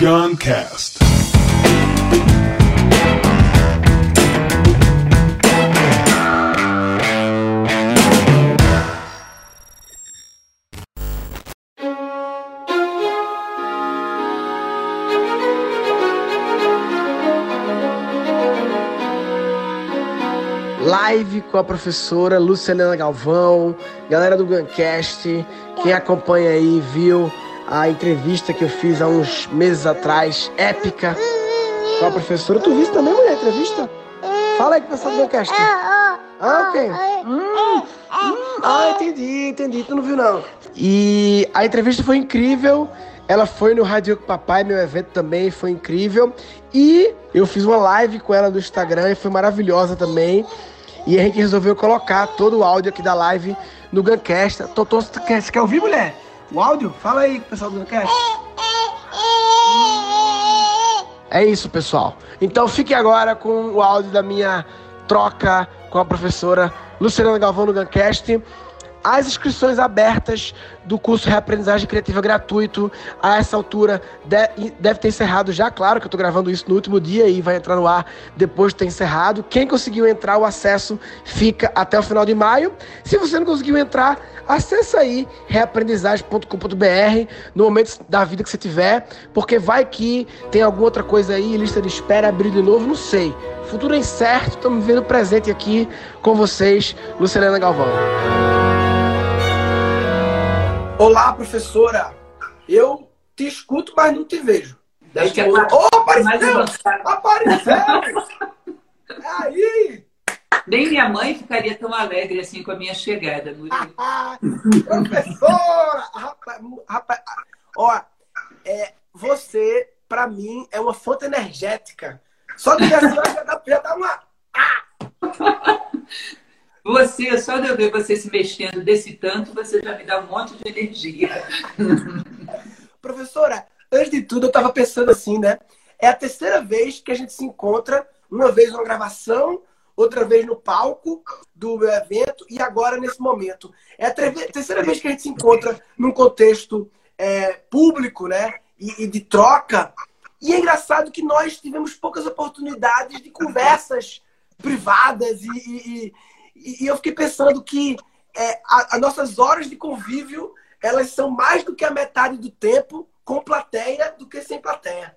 Guncast. live com a professora Luciana Galvão, galera do Guncast, quem acompanha aí viu a entrevista que eu fiz há uns meses atrás, épica, com a professora. Tu viste também, mulher, a entrevista? Fala aí o pessoal do Guncast. Ah, ok. Hum, hum, ah, entendi, entendi. Tu não viu, não. E a entrevista foi incrível. Ela foi no Rádio com Papai, meu evento também foi incrível. E eu fiz uma live com ela no Instagram e foi maravilhosa também. E a gente resolveu colocar todo o áudio aqui da live no Guncast. Totô, você quer, você quer ouvir, mulher? O áudio? Fala aí pessoal do Guncast. É isso, pessoal. Então fique agora com o áudio da minha troca com a professora Luciana Galvão no Guncast. As inscrições abertas do curso Reaprendizagem Criativa gratuito, a essa altura, deve ter encerrado já. Claro que eu estou gravando isso no último dia e vai entrar no ar depois de ter encerrado. Quem conseguiu entrar, o acesso fica até o final de maio. Se você não conseguiu entrar, acessa aí reaprendizagem.com.br no momento da vida que você tiver, porque vai que tem alguma outra coisa aí, lista de espera, abrir de novo, não sei. Futuro é incerto, estamos vivendo presente aqui com vocês, Luciana Galvão. Olá, professora. Eu te escuto, mas não te vejo. Deve que oh, apareceu! Apareceu! Aí! Nem minha mãe ficaria tão alegre assim com a minha chegada, Murilo. professora! Rapaz, rapaz, ó, é, você, para mim, é uma fonte energética. Só que a senhora já dá, já dá uma. Ah! Você, só de eu ver você se mexendo desse tanto, você já me dá um monte de energia. Professora, antes de tudo, eu estava pensando assim, né? É a terceira vez que a gente se encontra, uma vez numa gravação, outra vez no palco do meu evento e agora nesse momento. É a terceira vez que a gente se encontra num contexto é, público, né? E, e, de troca. E é engraçado que nós tivemos poucas oportunidades de conversas privadas e, e, e, eu fiquei pensando que é, as nossas horas de convívio elas são mais do que a metade do tempo com plateia do que sem plateia.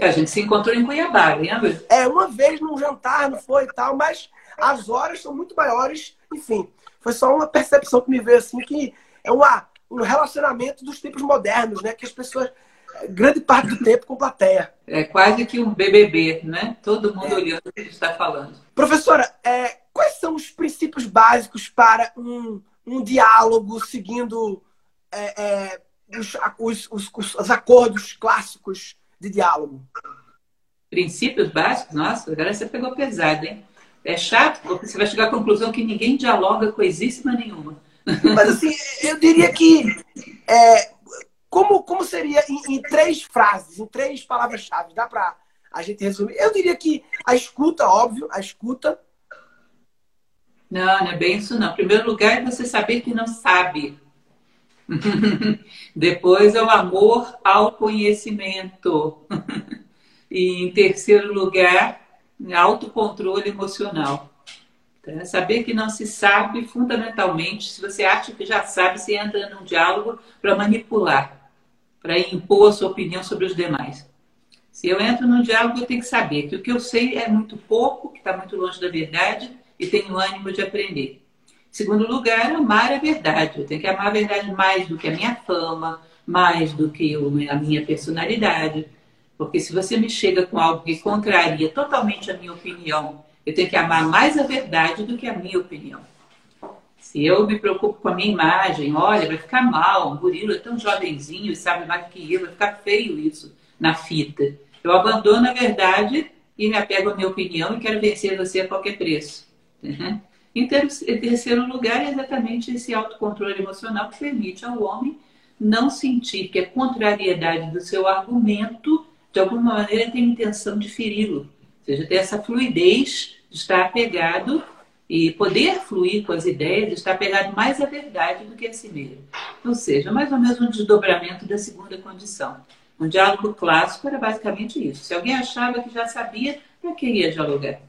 A gente se encontrou em Cuiabá, lembra? É, uma vez num jantar, não foi e tal, mas as horas são muito maiores. Enfim, foi só uma percepção que me veio assim, que é uma, um relacionamento dos tempos modernos, né? Que as pessoas, grande parte do tempo com plateia. É quase que um BBB, né? Todo mundo é. olhando o que a gente está falando. Professora, é, quais são os princípios básicos para um, um diálogo seguindo é, é, os, os, os, os, acordos clássicos de diálogo? Princípios básicos? Nossa, agora você pegou pesado, hein? É chato, porque você vai chegar à conclusão que ninguém dialoga coisíssima nenhuma. Mas assim, eu diria que é, como, como seria em, em, três frases, em três palavras-chave, dá para a gente resumir? Eu diria que a escuta, óbvio, a escuta, não, não é bem isso não. Em primeiro lugar é você saber que não sabe. Depois é o amor ao conhecimento. e em terceiro lugar, autocontrole emocional. Então, saber que não se sabe, fundamentalmente, se você acha que já sabe, você entra num diálogo para manipular, para impor a sua opinião sobre os demais. Se eu entro num diálogo, eu tenho que saber que o que eu sei é muito pouco, que está muito longe da verdade, e tenho ânimo de aprender. Segundo lugar, amar a verdade. Eu tenho que amar a verdade mais do que a minha fama, mais do que a minha personalidade. Porque se você me chega com algo que contraria totalmente a minha opinião, eu tenho que amar mais a verdade do que a minha opinião. Se eu me preocupo com a minha imagem, olha, vai ficar mal, um gorila é tão jovenzinho e sabe mais que eu, vai ficar feio isso na fita. Eu abandono a verdade e me apego à minha opinião e quero vencer você a qualquer preço. Em, terceiro lugar, é exatamente esse autocontrole emocional que permite ao homem não sentir que a contrariedade do seu argumento, de alguma maneira, tem intenção de feri-lo. Ou seja, ter essa fluidez de estar apegado e poder fluir com as ideias, de estar apegado mais à verdade do que a si mesmo. Ou seja, mais ou menos um desdobramento da segunda condição. Um diálogo clássico era basicamente isso. Se alguém achava que já sabia, para que ia dialogar?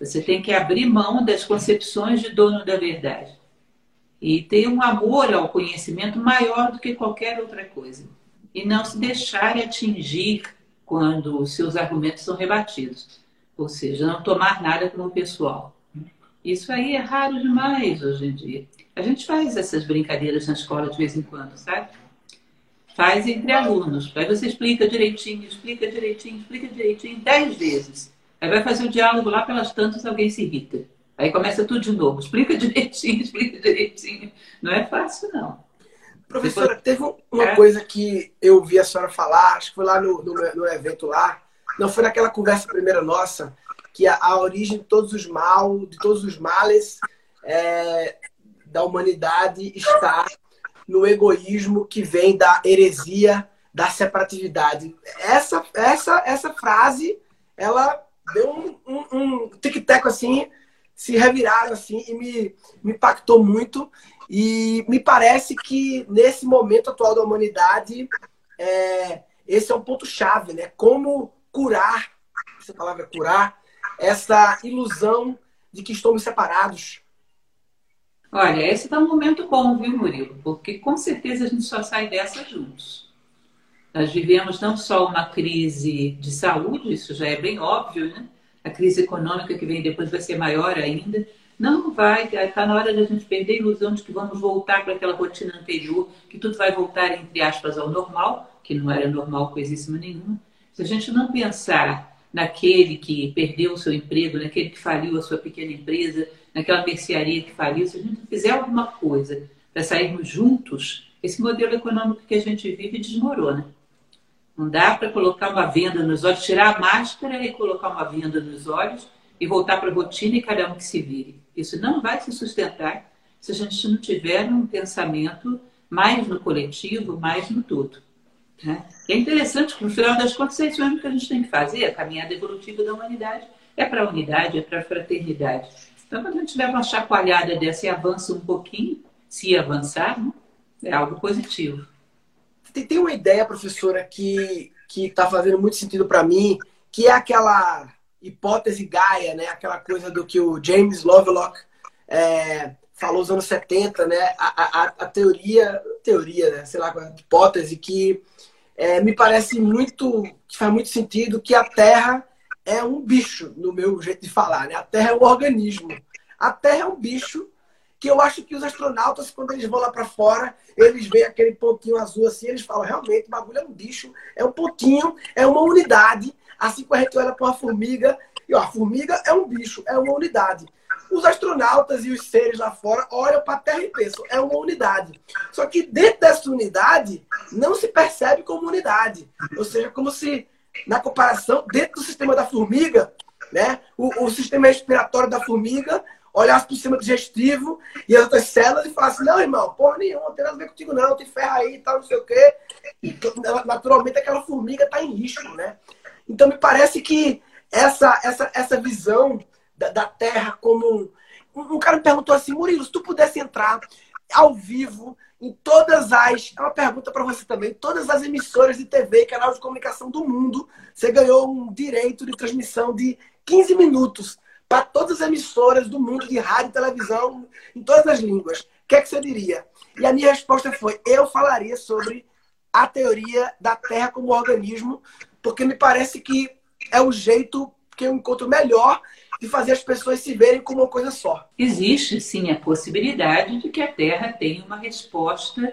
Você tem que abrir mão das concepções de dono da verdade e ter um amor ao conhecimento maior do que qualquer outra coisa e não se deixar atingir quando os seus argumentos são rebatidos, ou seja, não tomar nada como pessoal. Isso aí é raro demais hoje em dia. A gente faz essas brincadeiras na escola de vez em quando, sabe? Faz entre alunos. Aí você explica direitinho, explica direitinho, explica direitinho, dez vezes. Aí vai fazer o diálogo lá pelas tantas, alguém se irrita. Aí começa tudo de novo. Explica direitinho, explica direitinho. Não é fácil, não. Professora, teve uma é. coisa que eu vi a senhora falar, acho que foi lá no, no, no evento lá, não foi naquela conversa primeira nossa, que a, a origem de todos os mal, de todos os males é, da humanidade está no egoísmo que vem da heresia da separatividade. Essa, essa, essa frase, ela deu um, um, um tic-tac assim, se reviraram assim e me, me impactou muito. E me parece que nesse momento atual da humanidade, é, esse é um ponto-chave, né? Como curar, essa palavra curar, essa ilusão de que estamos separados. Olha, esse está um momento bom, viu, Murilo? Porque com certeza a gente só sai dessa juntos. Nós vivemos não só uma crise de saúde, isso já é bem óbvio, né? a crise econômica que vem depois vai ser maior ainda. Não vai, está na hora da gente perder a ilusão de que vamos voltar para aquela rotina anterior, que tudo vai voltar, entre aspas, ao normal, que não era normal coisíssima nenhuma. Se a gente não pensar naquele que perdeu o seu emprego, naquele que faliu a sua pequena empresa, naquela mercearia que faliu, se a gente fizer alguma coisa para sairmos juntos, esse modelo econômico que a gente vive desmorona. Não dá para colocar uma venda nos olhos, tirar a máscara e colocar uma venda nos olhos e voltar para a rotina e cada um que se vire. Isso não vai se sustentar se a gente não tiver um pensamento mais no coletivo, mais no todo. Né? É interessante que, no final das contas, é isso mesmo que a gente tem que fazer. A caminhada evolutiva da humanidade é para a unidade, é para a fraternidade. Então, quando a gente leva uma chacoalhada dessa e avança um pouquinho, se avançar, né? é algo positivo. Tem, tem uma ideia, professora, que que está fazendo muito sentido para mim, que é aquela hipótese Gaia, né? Aquela coisa do que o James Lovelock é, falou nos anos 70, né? A, a, a teoria, teoria, né? sei lá, a hipótese que é, me parece muito, que faz muito sentido que a Terra é um bicho, no meu jeito de falar, né? A Terra é um organismo. A Terra é um bicho que eu acho que os astronautas, quando eles vão lá para fora, eles veem aquele pontinho azul assim, eles falam, realmente, o bagulho é um bicho, é um pontinho, é uma unidade, assim como a gente olha para uma formiga, e ó, a formiga é um bicho, é uma unidade. Os astronautas e os seres lá fora olham para a Terra e pensam, é uma unidade. Só que dentro dessa unidade, não se percebe como unidade. Ou seja, como se, na comparação, dentro do sistema da formiga, né, o, o sistema respiratório da formiga olhasse para o sistema digestivo e as outras células e falasse, não, irmão, porra nenhuma, não tem nada a ver contigo não, te ferra aí e tal, não sei o quê. E naturalmente aquela formiga está em risco, né? Então me parece que essa, essa, essa visão da, da Terra como... Um, um cara me perguntou assim, Murilo, se tu pudesse entrar ao vivo em todas as. É uma pergunta para você também. Todas as emissoras de TV e canal de comunicação do mundo, você ganhou um direito de transmissão de 15 minutos para todas as emissoras do mundo de rádio e televisão, em todas as línguas. O que é que você diria? E a minha resposta foi: eu falaria sobre a teoria da Terra como organismo, porque me parece que é o jeito que eu encontro melhor de fazer as pessoas se verem como uma coisa só. Existe sim a possibilidade de que a Terra tenha uma resposta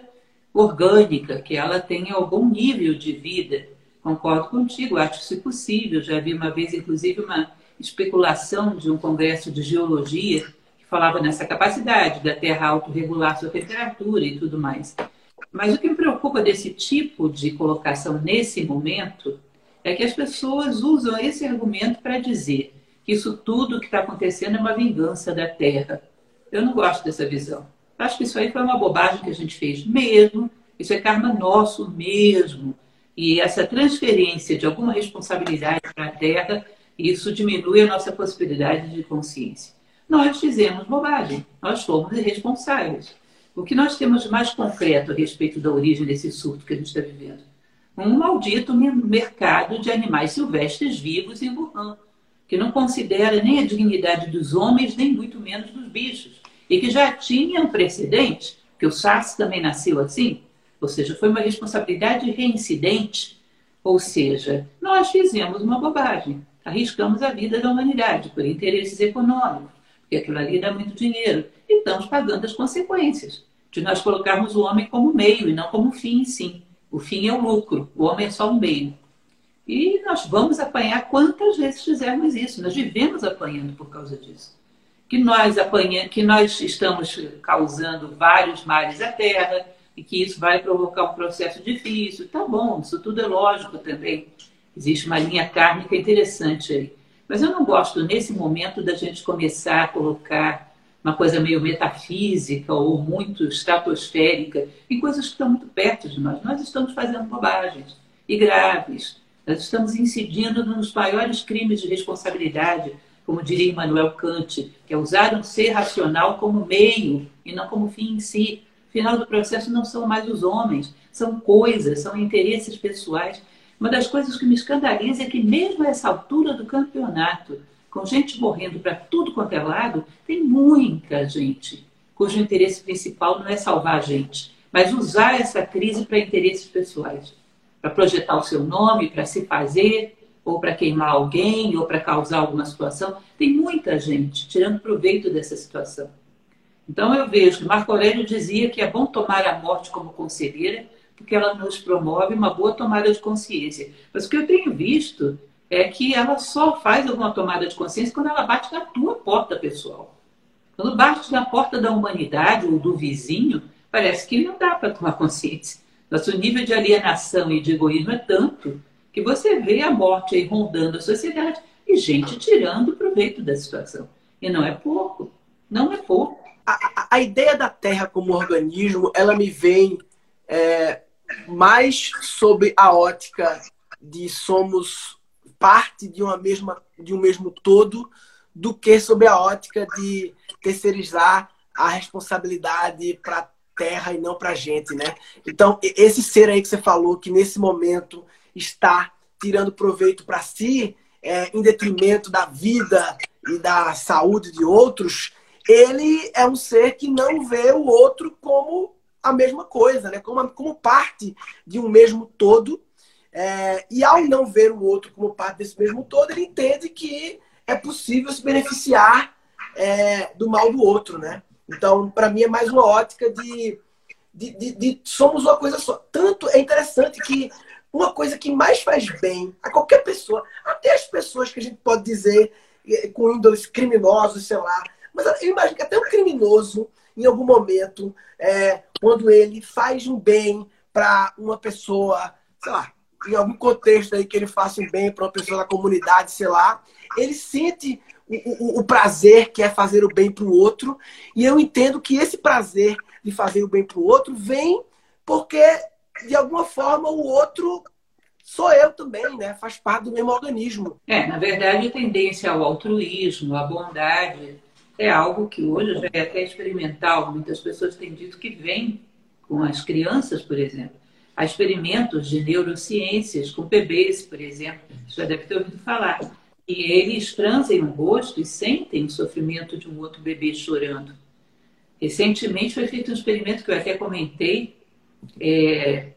orgânica, que ela tenha algum nível de vida. Concordo contigo, acho isso possível. Já vi uma vez, inclusive, uma especulação de um congresso de geologia que falava nessa capacidade da Terra autorregular sua temperatura e tudo mais. Mas o que me preocupa desse tipo de colocação nesse momento é que as pessoas usam esse argumento para dizer que isso tudo que está acontecendo é uma vingança da Terra. Eu não gosto dessa visão. Acho que isso aí foi uma bobagem que a gente fez mesmo. Isso é karma nosso mesmo. E essa transferência de alguma responsabilidade para a Terra isso diminui a nossa possibilidade de consciência. Nós fizemos bobagem, nós fomos irresponsáveis. O que nós temos mais concreto a respeito da origem desse surto que a gente está vivendo? Um maldito mercado de animais silvestres vivos em Wuhan, que não considera nem a dignidade dos homens, nem muito menos dos bichos, e que já tinha um precedente, que o SARS também nasceu assim, ou seja, foi uma responsabilidade reincidente, ou seja, nós fizemos uma bobagem, arriscamos a vida da humanidade por interesses econômicos, porque aquilo ali dá muito dinheiro, e estamos pagando as consequências de nós colocarmos o homem como meio e não como fim, sim. O fim é o lucro, o homem é só um meio. E nós vamos apanhar quantas vezes fizermos isso. Nós vivemos apanhando por causa disso. Que nós apanhamos, que nós estamos causando vários males à terra e que isso vai provocar um processo difícil. Tá bom, isso tudo é lógico também. Existe uma linha kármica interessante aí. Mas eu não gosto nesse momento da gente começar a colocar uma coisa meio metafísica ou muito estratosférica, em coisas que estão muito perto de nós. Nós estamos fazendo bobagens e graves. Nós estamos incidindo nos maiores crimes de responsabilidade, como diria Immanuel Kant, que é usar um ser racional como meio e não como fim em si. Final do processo não são mais os homens, são coisas, são interesses pessoais. Uma das coisas que me escandaliza é que mesmo a essa altura do campeonato, com gente morrendo para tudo quanto é lado, tem muita gente cujo interesse principal não é salvar a gente, mas usar essa crise para interesses pessoais, para projetar o seu nome, para se fazer, ou para queimar alguém, ou para causar alguma situação. Tem muita gente tirando proveito dessa situação. Então eu vejo que Marco Aurélio dizia que é bom tomar a morte como conselheira, porque ela nos promove uma boa tomada de consciência. Mas o que eu tenho visto é que ela só faz alguma tomada de consciência quando ela bate na tua porta pessoal. Quando bate na porta da humanidade ou do vizinho, parece que não dá para tomar consciência. Nosso nível de alienação e de egoísmo é tanto que você vê a morte aí rondando a sociedade e gente tirando proveito da situação. E não é pouco. Não é pouco. A, a, a ideia da Terra como organismo, ela me vem é, mais sobre a ótica de somos parte de uma mesma de um mesmo todo do que sob a ótica de terceirizar a responsabilidade para terra e não para gente, né? Então esse ser aí que você falou que nesse momento está tirando proveito para si é, em detrimento da vida e da saúde de outros, ele é um ser que não vê o outro como a mesma coisa, né? Como, como parte de um mesmo todo é, e ao não ver o outro como parte desse mesmo todo, ele entende que é possível se beneficiar é, do mal do outro, né? Então, para mim, é mais uma ótica de, de, de, de, somos uma coisa só. Tanto é interessante que uma coisa que mais faz bem a qualquer pessoa, até as pessoas que a gente pode dizer é, com índoles criminosos, sei lá, mas eu imagino que até um criminoso, em algum momento, é, quando ele faz um bem para uma pessoa, sei lá, em algum contexto aí que ele faça um bem para uma pessoa da comunidade, sei lá, ele sente o, o, o prazer que é fazer o bem para o outro. E eu entendo que esse prazer de fazer o bem para o outro vem porque, de alguma forma, o outro sou eu também, né? Faz parte do mesmo organismo. É, na verdade, a tendência ao altruísmo, à bondade, é algo que hoje já é até experimental. Muitas pessoas têm dito que vem com as crianças, por exemplo. Há experimentos de neurociências com bebês, por exemplo, você deve ter ouvido falar. E eles transem o rosto e sentem o sofrimento de um outro bebê chorando. Recentemente foi feito um experimento que eu até comentei, é,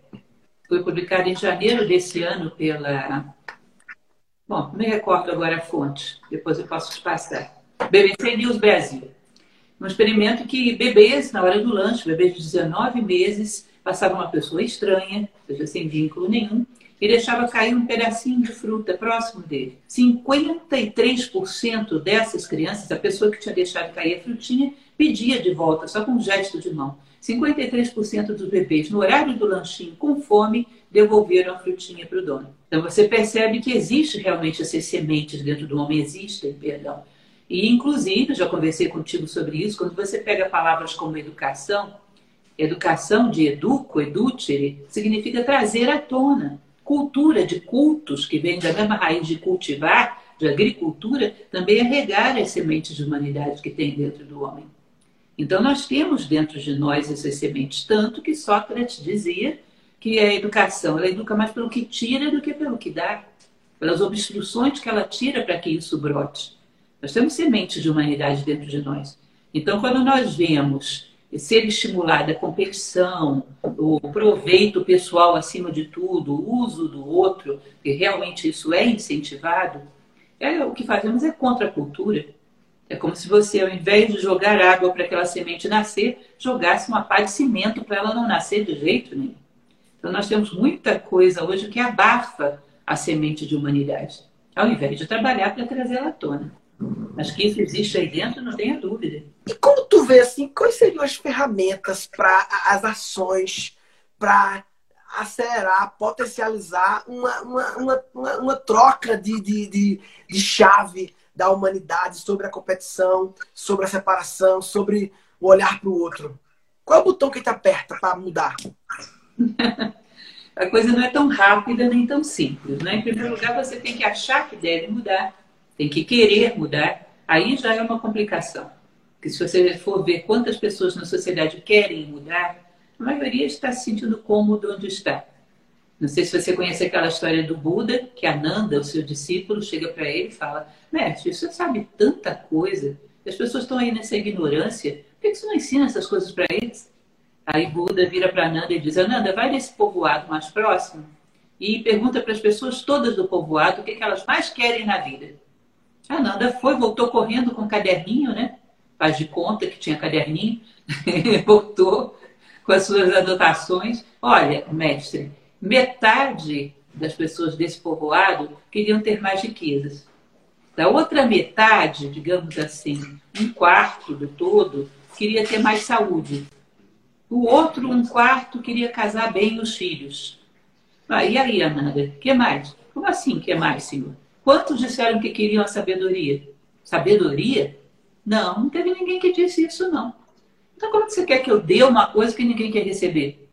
foi publicado em janeiro desse ano pela. Bom, me recordo agora a fonte, depois eu posso te passar. BBC News Brasil. Um experimento que bebês, na hora do lanche, bebês de 19 meses, passava uma pessoa estranha, ou seja, sem vínculo nenhum, e deixava cair um pedacinho de fruta próximo dele. 53% dessas crianças, a pessoa que tinha deixado cair a frutinha, pedia de volta, só com um gesto de mão. 53% dos bebês, no horário do lanchinho, com fome, devolveram a frutinha para o dono. Então você percebe que existe realmente essas sementes dentro do homem, existem, perdão. E, inclusive, já conversei contigo sobre isso, quando você pega palavras como educação, Educação de educo, educere, significa trazer à tona. Cultura de cultos, que vem da mesma raiz de cultivar, de agricultura, também é regar as sementes de humanidade que tem dentro do homem. Então, nós temos dentro de nós essas sementes, tanto que Sócrates dizia que a educação. Ela educa mais pelo que tira do que pelo que dá, pelas obstruções que ela tira para que isso brote. Nós temos sementes de humanidade dentro de nós. Então, quando nós vemos ser estimulada a competição, o proveito pessoal acima de tudo, o uso do outro, que realmente isso é incentivado, é, o que fazemos é contra a cultura. É como se você, ao invés de jogar água para aquela semente nascer, jogasse uma pá de cimento para ela não nascer de jeito nenhum. Então, nós temos muita coisa hoje que abafa a semente de humanidade, ao invés de trabalhar para trazer ela à tona. Acho que isso existe aí dentro, não tenha dúvida. E como tu vê assim, quais seriam as ferramentas para as ações para acelerar, potencializar uma, uma, uma, uma, troca de, de, de, de, chave da humanidade sobre a competição, sobre a separação, sobre o olhar para o outro? Qual é o botão que te aperta para mudar? a coisa não é tão rápida nem tão simples. Né? Em primeiro lugar, você tem que achar que deve mudar tem que querer mudar, aí já é uma complicação. Porque se você for ver quantas pessoas na sociedade querem mudar, a maioria está se sentindo cômodo onde está. Não sei se você conhece aquela história do Buda, que Ananda, o seu discípulo, chega para ele e fala: Mestre, você sabe tanta coisa, as pessoas estão aí nessa ignorância, por que você não ensina essas coisas para eles? Aí Buda vira para Ananda e diz: Ananda, vai nesse povoado mais próximo e pergunta para as pessoas todas do povoado o que, que elas mais querem na vida. A Nanda foi, voltou correndo com um caderninho, né? Faz de conta que tinha caderninho. voltou com as suas anotações. Olha, mestre, metade das pessoas desse povoado queriam ter mais riquezas. Da outra metade, digamos assim, um quarto do todo, queria ter mais saúde. O outro, um quarto, queria casar bem os filhos. Ah, e aí, Ananda, o que mais? Como assim, que mais, senhor? Quantos disseram que queriam a sabedoria? Sabedoria? Não, não teve ninguém que disse isso, não. Então, como você quer que eu dê uma coisa que ninguém quer receber?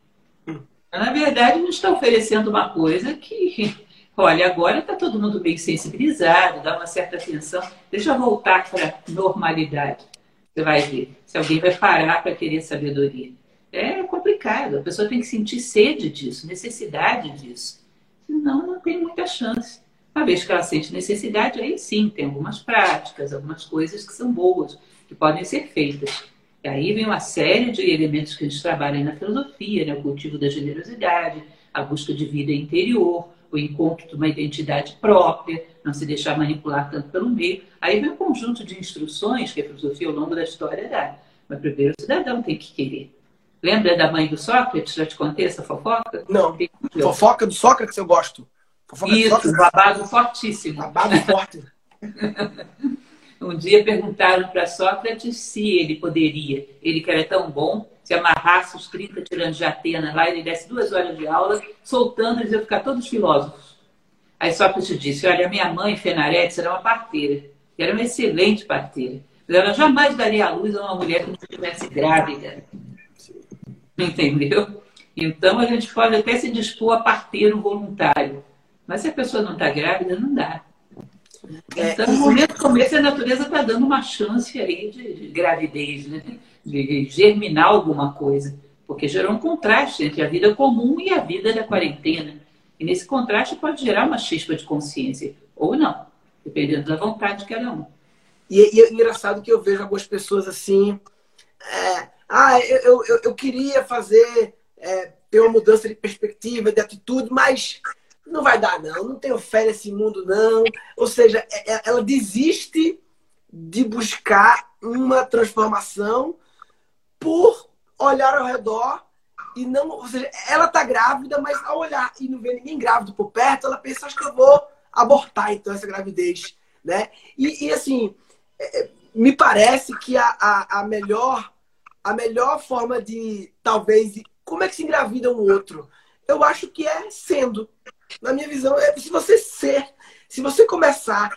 Na verdade, não está oferecendo uma coisa que, olha, agora está todo mundo bem sensibilizado, dá uma certa atenção. Deixa eu voltar para a normalidade. Você vai ver se alguém vai parar para querer sabedoria. É complicado, a pessoa tem que sentir sede disso, necessidade disso. Senão, não tem muita chance. Uma vez que ela sente necessidade, aí sim, tem algumas práticas, algumas coisas que são boas, que podem ser feitas. E aí vem uma série de elementos que a gente trabalha na filosofia, né? o cultivo da generosidade, a busca de vida interior, o encontro de uma identidade própria, não se deixar manipular tanto pelo meio. Aí vem um conjunto de instruções que a filosofia ao longo da história dá. Mas primeiro o cidadão tem que querer. Lembra da mãe do Sócrates? Já te contei essa fofoca? Não. Fofoca do Sócrates eu gosto. Isso, babado fortíssimo. Babado forte. um dia perguntaram para Sócrates se ele poderia, ele que era tão bom, se amarrasse os 30 tiranos de Atena lá, ele desse duas horas de aula, soltando, eles iam ficar todos filósofos. Aí Sócrates disse: Olha, minha mãe, Fenaretes, era uma parteira, era uma excelente parteira. Mas ela jamais daria à luz a uma mulher que não estivesse grávida. Entendeu? Então a gente pode até se dispor a parteiro voluntário. Mas se a pessoa não está grávida, não dá. É, então, no momento começo, a natureza está dando uma chance aí de, de, gravidez, né? de germinar alguma coisa. Porque gerou um contraste entre a vida comum e a vida da quarentena. E nesse contraste pode gerar uma chispa de consciência, ou não, dependendo da vontade de cada um. E, e é engraçado que eu vejo algumas pessoas assim. É, ah, eu, eu, eu queria fazer, é, ter uma mudança de perspectiva, de atitude, mas não vai dar, não, não tenho fé nesse mundo, não. Ou seja, é, é, ela desiste de buscar uma transformação por olhar ao redor e não. Ou seja, ela tá grávida, mas ao olhar e não ver ninguém grávido por perto, ela pensa, acho que eu vou abortar então essa gravidez. Né? E, e assim, é, me parece que a, a, a, melhor a melhor forma de talvez como é que se engravida um outro eu acho que é sendo na minha visão, é se você ser, se você começar.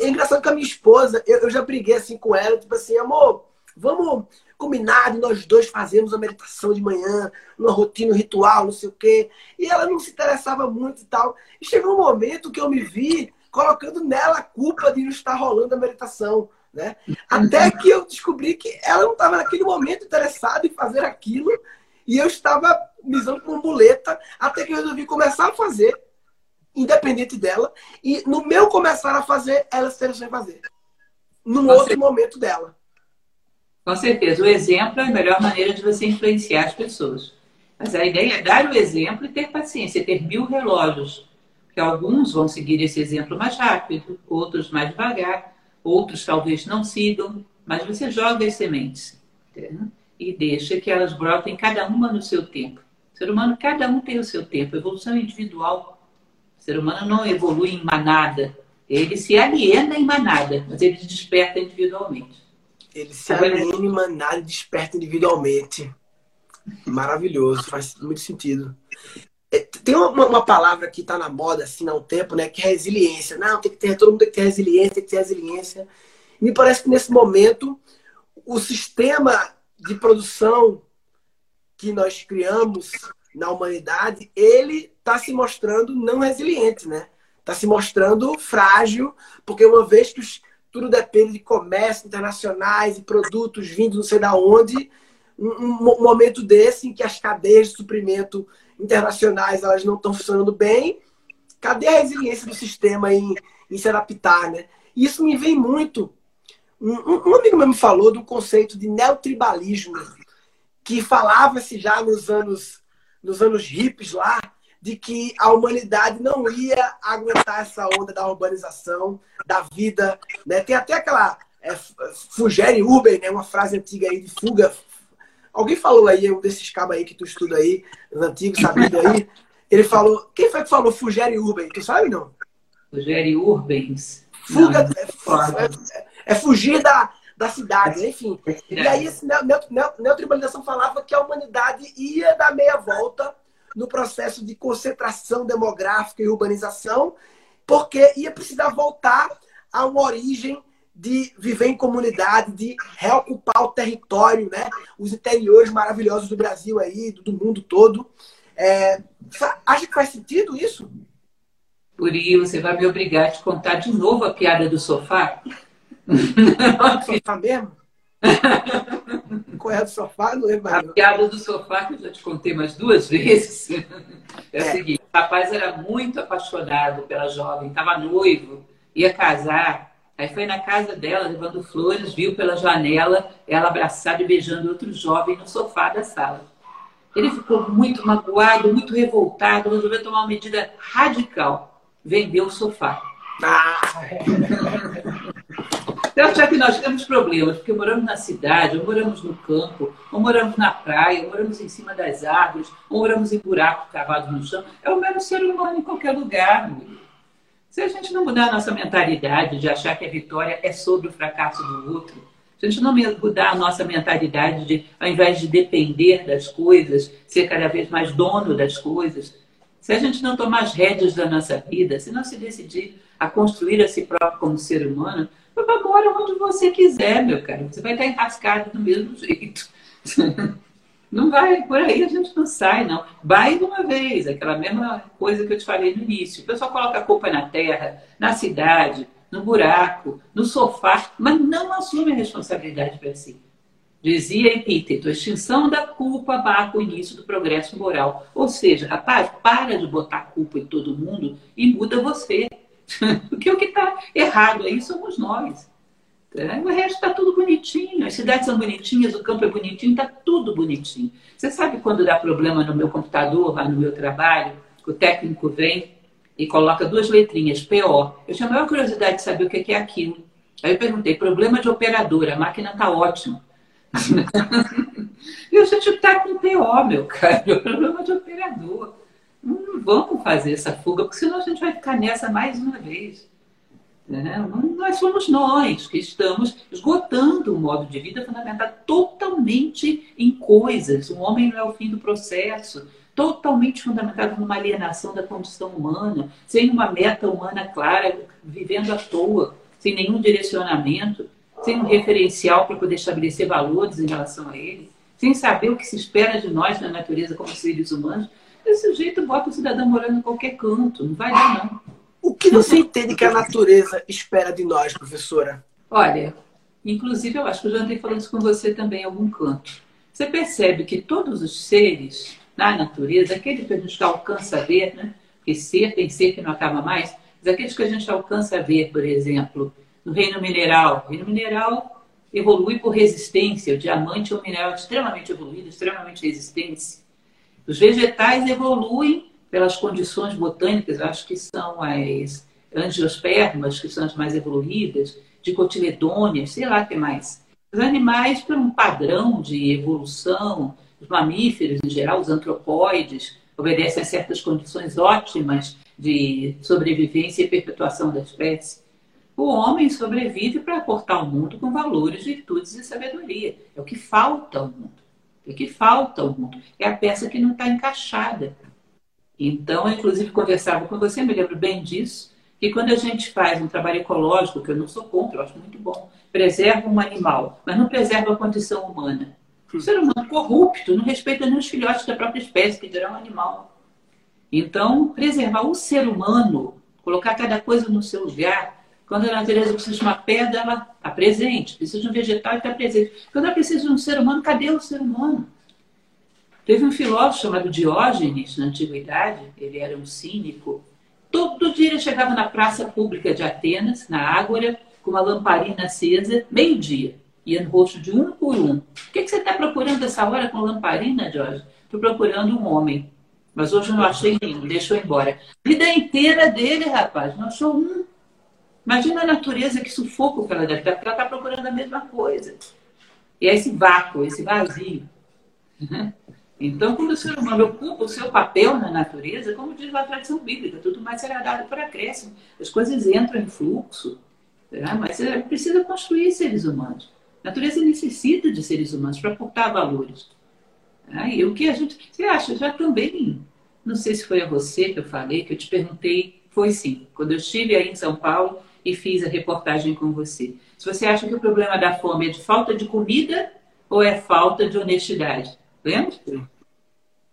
É engraçado que a minha esposa, eu, eu já briguei assim com ela, tipo assim, amor, vamos combinar de nós dois fazermos a meditação de manhã, uma rotina, um ritual, não sei o quê. E ela não se interessava muito e tal. E chegou um momento que eu me vi colocando nela a culpa de não estar rolando a meditação. Né? Até que eu descobri que ela não estava naquele momento interessada em fazer aquilo e eu estava me usando como muleta, até que eu resolvi começar a fazer, independente dela, e no meu começar a fazer, ela se interessou em fazer. Num outro certeza. momento dela. Com certeza. O exemplo é a melhor maneira de você influenciar as pessoas. Mas a ideia é dar o exemplo e ter paciência, ter mil relógios. Que alguns vão seguir esse exemplo mais rápido, outros mais devagar, outros talvez não sigam, mas você joga as sementes né? e deixa que elas brotem cada uma no seu tempo. O ser humano, cada um tem o seu tempo, evolução individual. O ser humano não evolui em manada, ele se aliena em manada, mas ele desperta individualmente. Ele se aliena em manada e desperta individualmente. Maravilhoso, faz muito sentido. É, tem uma, uma, palavra que está na moda assim há um tempo, né? Que é resiliência. Não, tem que ter, todo mundo tem que ter resiliência, tem que ter resiliência. Me parece que nesse momento o sistema de produção que nós criamos na humanidade, ele está se mostrando não resiliente, né? Está se mostrando frágil, porque uma vez que os, tudo depende de comércio internacionais e produtos vindos não sei da onde, um, um momento desse em que as cadeias de suprimento internacionais elas não estão funcionando bem, cadê a resiliência do sistema em, em se adaptar, né? Isso me vem muito. Um, um amigo meu me falou do conceito de neotribalismo, que falava-se já nos anos, nos anos hippies lá, de que a humanidade não ia aguentar essa onda da urbanização, da vida. Né? Tem até aquela é, Fugere Urban, né? uma frase antiga aí de fuga, Alguém falou aí, um desses cabos aí que tu estuda aí, os antigos, sabido aí. Ele falou. Quem foi que falou Fugere Urban? Tu sabe não? Fugere Urbens. Fuga. Não, é, é, é, fugir da, da cidade, né? enfim. E aí, esse neotribalização falava que a humanidade ia dar meia volta no processo de concentração demográfica e urbanização, porque ia precisar voltar a uma origem de viver em comunidade, de reocupar o território, né? Os interiores maravilhosos do Brasil aí, do mundo todo. É, acha que faz sentido isso? Por isso, você vai me obrigar a te contar de novo a piada do sofá? sofá mesmo? Qual é do sofá? Não lembro. A piada do sofá, que eu já te contei mais duas vezes, é, é. o seguinte: o rapaz era muito apaixonado pela jovem, estava noivo, ia casar, Aí foi na casa dela, levando flores, viu pela janela ela abraçada e beijando outro jovem no sofá da sala. Ele ficou muito magoado, muito revoltado, resolveu tomar uma medida radical: vendeu o sofá. Ah. Então, já que nós temos problemas, porque moramos na cidade, ou moramos no campo, ou moramos na praia, ou moramos em cima das árvores, ou moramos em buracos cavados no chão, é o mesmo ser humano em qualquer lugar. Se a gente não mudar a nossa mentalidade de achar que a vitória é sobre o fracasso do outro, se a gente não mudar a nossa mentalidade de, ao invés de depender das coisas, ser cada vez mais dono das coisas, se a gente não tomar as rédeas da nossa vida, se não se decidir a construir a si próprio como ser humano, vá embora onde você quiser, meu caro. Você vai estar enrascado do mesmo jeito. Não vai, por aí a gente não sai, não. Vai de uma vez, aquela mesma coisa que eu te falei no início. O pessoal coloca a culpa na terra, na cidade, no buraco, no sofá, mas não assume a responsabilidade para si. Dizia Epíteto, a extinção da culpa marca o início do progresso moral. Ou seja, rapaz, para de botar culpa em todo mundo e muda você. Porque o que está errado aí somos nós. É, o resto está tudo bonitinho, as cidades são bonitinhas, o campo é bonitinho, está tudo bonitinho. Você sabe quando dá problema no meu computador, lá no meu trabalho, o técnico vem e coloca duas letrinhas, PO. Eu tinha a maior curiosidade de saber o que é aquilo. Aí eu perguntei, problema de operadora, a máquina está ótima. e a gente está com PO, meu cara, problema de operador. Não vamos fazer essa fuga, porque senão a gente vai ficar nessa mais uma vez. Né? Nós somos nós que estamos esgotando um modo de vida fundamentado totalmente em coisas. O homem não é o fim do processo, totalmente fundamentado numa alienação da condição humana, sem uma meta humana clara, vivendo à toa, sem nenhum direcionamento, sem um referencial para poder estabelecer valores em relação a ele, sem saber o que se espera de nós na natureza como seres humanos. Desse jeito, bota o cidadão morando em qualquer canto, não vai dar, não. O que você entende que a natureza espera de nós, professora? Olha, inclusive eu acho que eu já andei falando isso com você também em algum canto. Você percebe que todos os seres na natureza, aquele que a gente alcança a ver, né? Porque ser tem ser que não acaba mais, mas aqueles que a gente alcança a ver, por exemplo, no reino mineral. O reino mineral evolui por resistência. O diamante é um mineral extremamente evoluído, extremamente resistente. Os vegetais evoluem pelas condições botânicas, acho que são as angiospermas, que são as mais evoluídas, de cotiledôneas, sei lá o que mais. Os animais, por um padrão de evolução, os mamíferos em geral, os antropóides, obedecem a certas condições ótimas de sobrevivência e perpetuação da espécie. O homem sobrevive para aportar ao mundo com valores, virtudes e sabedoria. É o que falta ao mundo. É que falta mundo. É a peça que não está encaixada. Então, eu, inclusive, conversava com você, me lembro bem disso, que quando a gente faz um trabalho ecológico, que eu não sou contra, eu acho muito bom, preserva um animal, mas não preserva a condição humana. O ser humano corrupto não respeita nem os filhotes da própria espécie, que dirá um animal. Então, preservar o ser humano, colocar cada coisa no seu lugar, quando a natureza precisa de uma pedra, ela está presente. Precisa de um vegetal, está presente. Quando ela precisa de um ser humano, cadê o ser humano? Teve um filósofo chamado Diógenes, na antiguidade, ele era um cínico, Todo dia ele chegava na praça pública de Atenas, na Ágora, com uma lamparina acesa, meio-dia. Ia no rosto de um por um. O que, que você está procurando essa hora com lamparina, Jorge? Estou procurando um homem. Mas hoje não achei nenhum, deixou embora. Vida inteira dele, rapaz, não achou um. Imagina a natureza que sufoco que ela deve estar, porque ela está procurando a mesma coisa. E é esse vácuo, esse vazio. Então, quando o ser humano ocupa o seu papel na natureza, como diz a tradição bíblica, tudo mais será dado por acréscimo. As coisas entram em fluxo, né? mas é, precisa construir seres humanos. A natureza necessita de seres humanos para aportar valores. Né? E o que a gente. Você acha? Já também. Não sei se foi a você que eu falei, que eu te perguntei. Foi sim. Quando eu estive aí em São Paulo e fiz a reportagem com você. Se você acha que o problema da fome é de falta de comida ou é falta de honestidade? Lembra?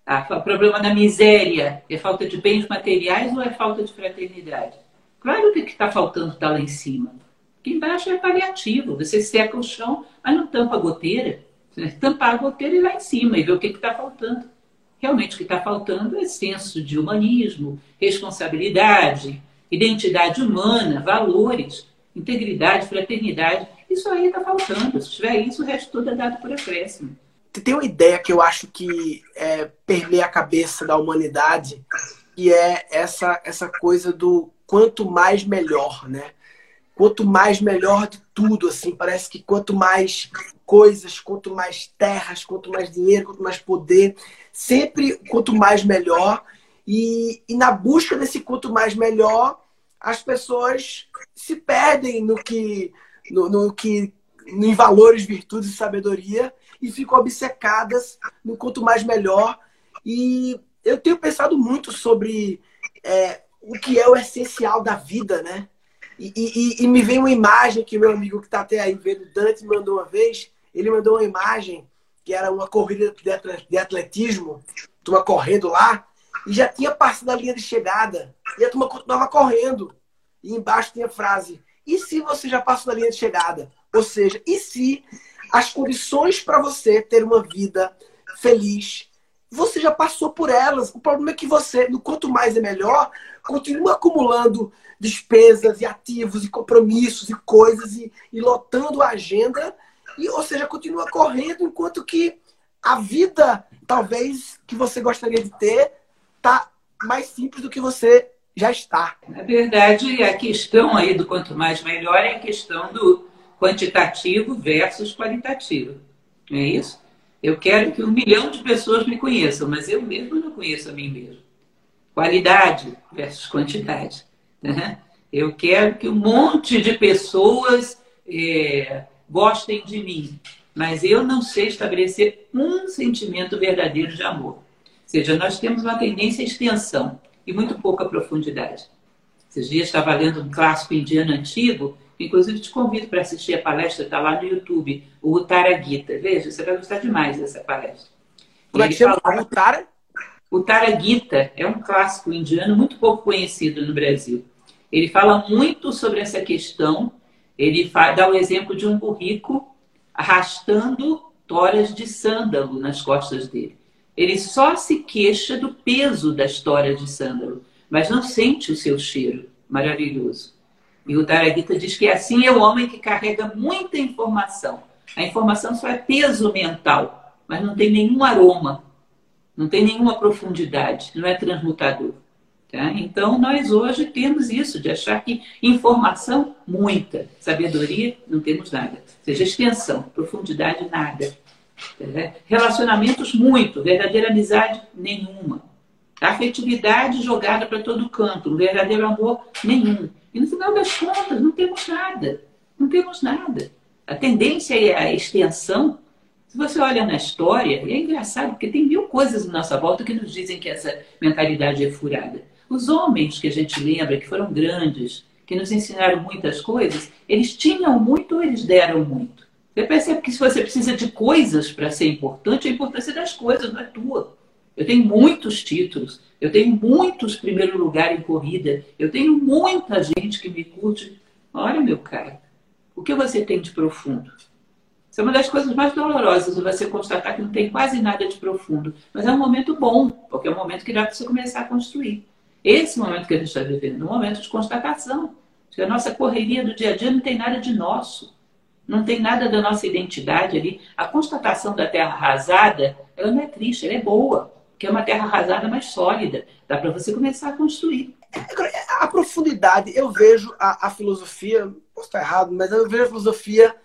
Ah, o problema da miséria é falta de bens materiais ou é falta de fraternidade? Claro que está faltando está lá em cima. Aqui embaixo é paliativo. Você seca o chão, mas não tampa a goteira. Tampar a goteira e lá em cima e ver o que está faltando. Realmente o que está faltando é senso de humanismo, responsabilidade, identidade humana, valores, integridade, fraternidade. Isso aí está faltando. Se tiver isso, o resto todo é dado por acréscimo tem uma ideia que eu acho que é, permeia a cabeça da humanidade, que é essa, essa coisa do quanto mais melhor, né? Quanto mais melhor de tudo, assim, parece que quanto mais coisas, quanto mais terras, quanto mais dinheiro, quanto mais poder, sempre quanto mais melhor. E, e na busca desse quanto mais melhor, as pessoas se perdem no que, no, no que, em valores, virtudes e sabedoria e ficam obcecadas no quanto mais melhor. E eu tenho pensado muito sobre é, o que é o essencial da vida, né? E, e, e, me vem uma imagem que meu amigo que está até aí vendo, Dante, mandou uma vez. Ele mandou uma imagem que era uma corrida de atletismo, turma correndo lá, e já tinha passado da linha de chegada, e a turma continuava correndo. E embaixo tinha a frase: E se você já passou da linha de chegada? Ou seja, e se as condições para você ter uma vida feliz, você já passou por elas. O problema é que você, no quanto mais é melhor, continua acumulando despesas e ativos e compromissos e coisas e, e lotando a agenda, e, ou seja, continua correndo enquanto que a vida, talvez, que você gostaria de ter, está mais simples do que você já está. Na verdade, a questão aí do quanto mais melhor é a questão do quantitativo versus qualitativo. Não é isso? Eu quero que um milhão de pessoas me conheçam, mas eu mesmo não conheço a mim mesmo. Qualidade versus quantidade. Né? Eu quero que um monte de pessoas é, gostem de mim, mas eu não sei estabelecer um sentimento verdadeiro de amor. Ou seja, nós temos uma tendência à extensão e muito pouca profundidade. Esses dias estava lendo um clássico indiano antigo Inclusive, te convido para assistir a palestra, está lá no YouTube, o Uttara Gita. Veja, você vai gostar demais dessa palestra. Como é que chama? Fala... Uttara? Uttara Gita é um clássico indiano muito pouco conhecido no Brasil. Ele fala muito sobre essa questão. Ele dá o exemplo de um burrico arrastando toras de sândalo nas costas dele. Ele só se queixa do peso da história de Sândalo, mas não sente o seu cheiro maravilhoso. E o Taragita diz que assim é o homem que carrega muita informação. A informação só é peso mental, mas não tem nenhum aroma, não tem nenhuma profundidade, não é transmutador. Tá? Então, nós hoje temos isso, de achar que informação, muita. Sabedoria, não temos nada. Ou seja, extensão, profundidade, nada. Tá? Relacionamentos, muito. Verdadeira amizade, nenhuma. Afetividade jogada para todo canto. Verdadeiro amor, nenhum. E no final das contas, não temos nada. Não temos nada. A tendência é a extensão. Se você olha na história, é engraçado, porque tem mil coisas à nossa volta que nos dizem que essa mentalidade é furada. Os homens que a gente lembra, que foram grandes, que nos ensinaram muitas coisas, eles tinham muito ou eles deram muito. Você percebe que se você precisa de coisas para ser importante, a importância das coisas não é tua. Eu tenho muitos títulos, eu tenho muitos primeiro lugar em corrida, eu tenho muita gente que me curte. Olha, meu cara, o que você tem de profundo? Isso é uma das coisas mais dolorosas, você constatar que não tem quase nada de profundo. Mas é um momento bom, porque é um momento que dá para você começar a construir. Esse momento que a gente está vivendo, é um momento de constatação. Que a nossa correria do dia a dia não tem nada de nosso. Não tem nada da nossa identidade ali. A constatação da terra arrasada, ela não é triste, ela é boa. Que é uma terra arrasada mais sólida. Dá para você começar a construir. A profundidade, eu vejo a, a filosofia, posso estar errado, mas eu vejo a filosofia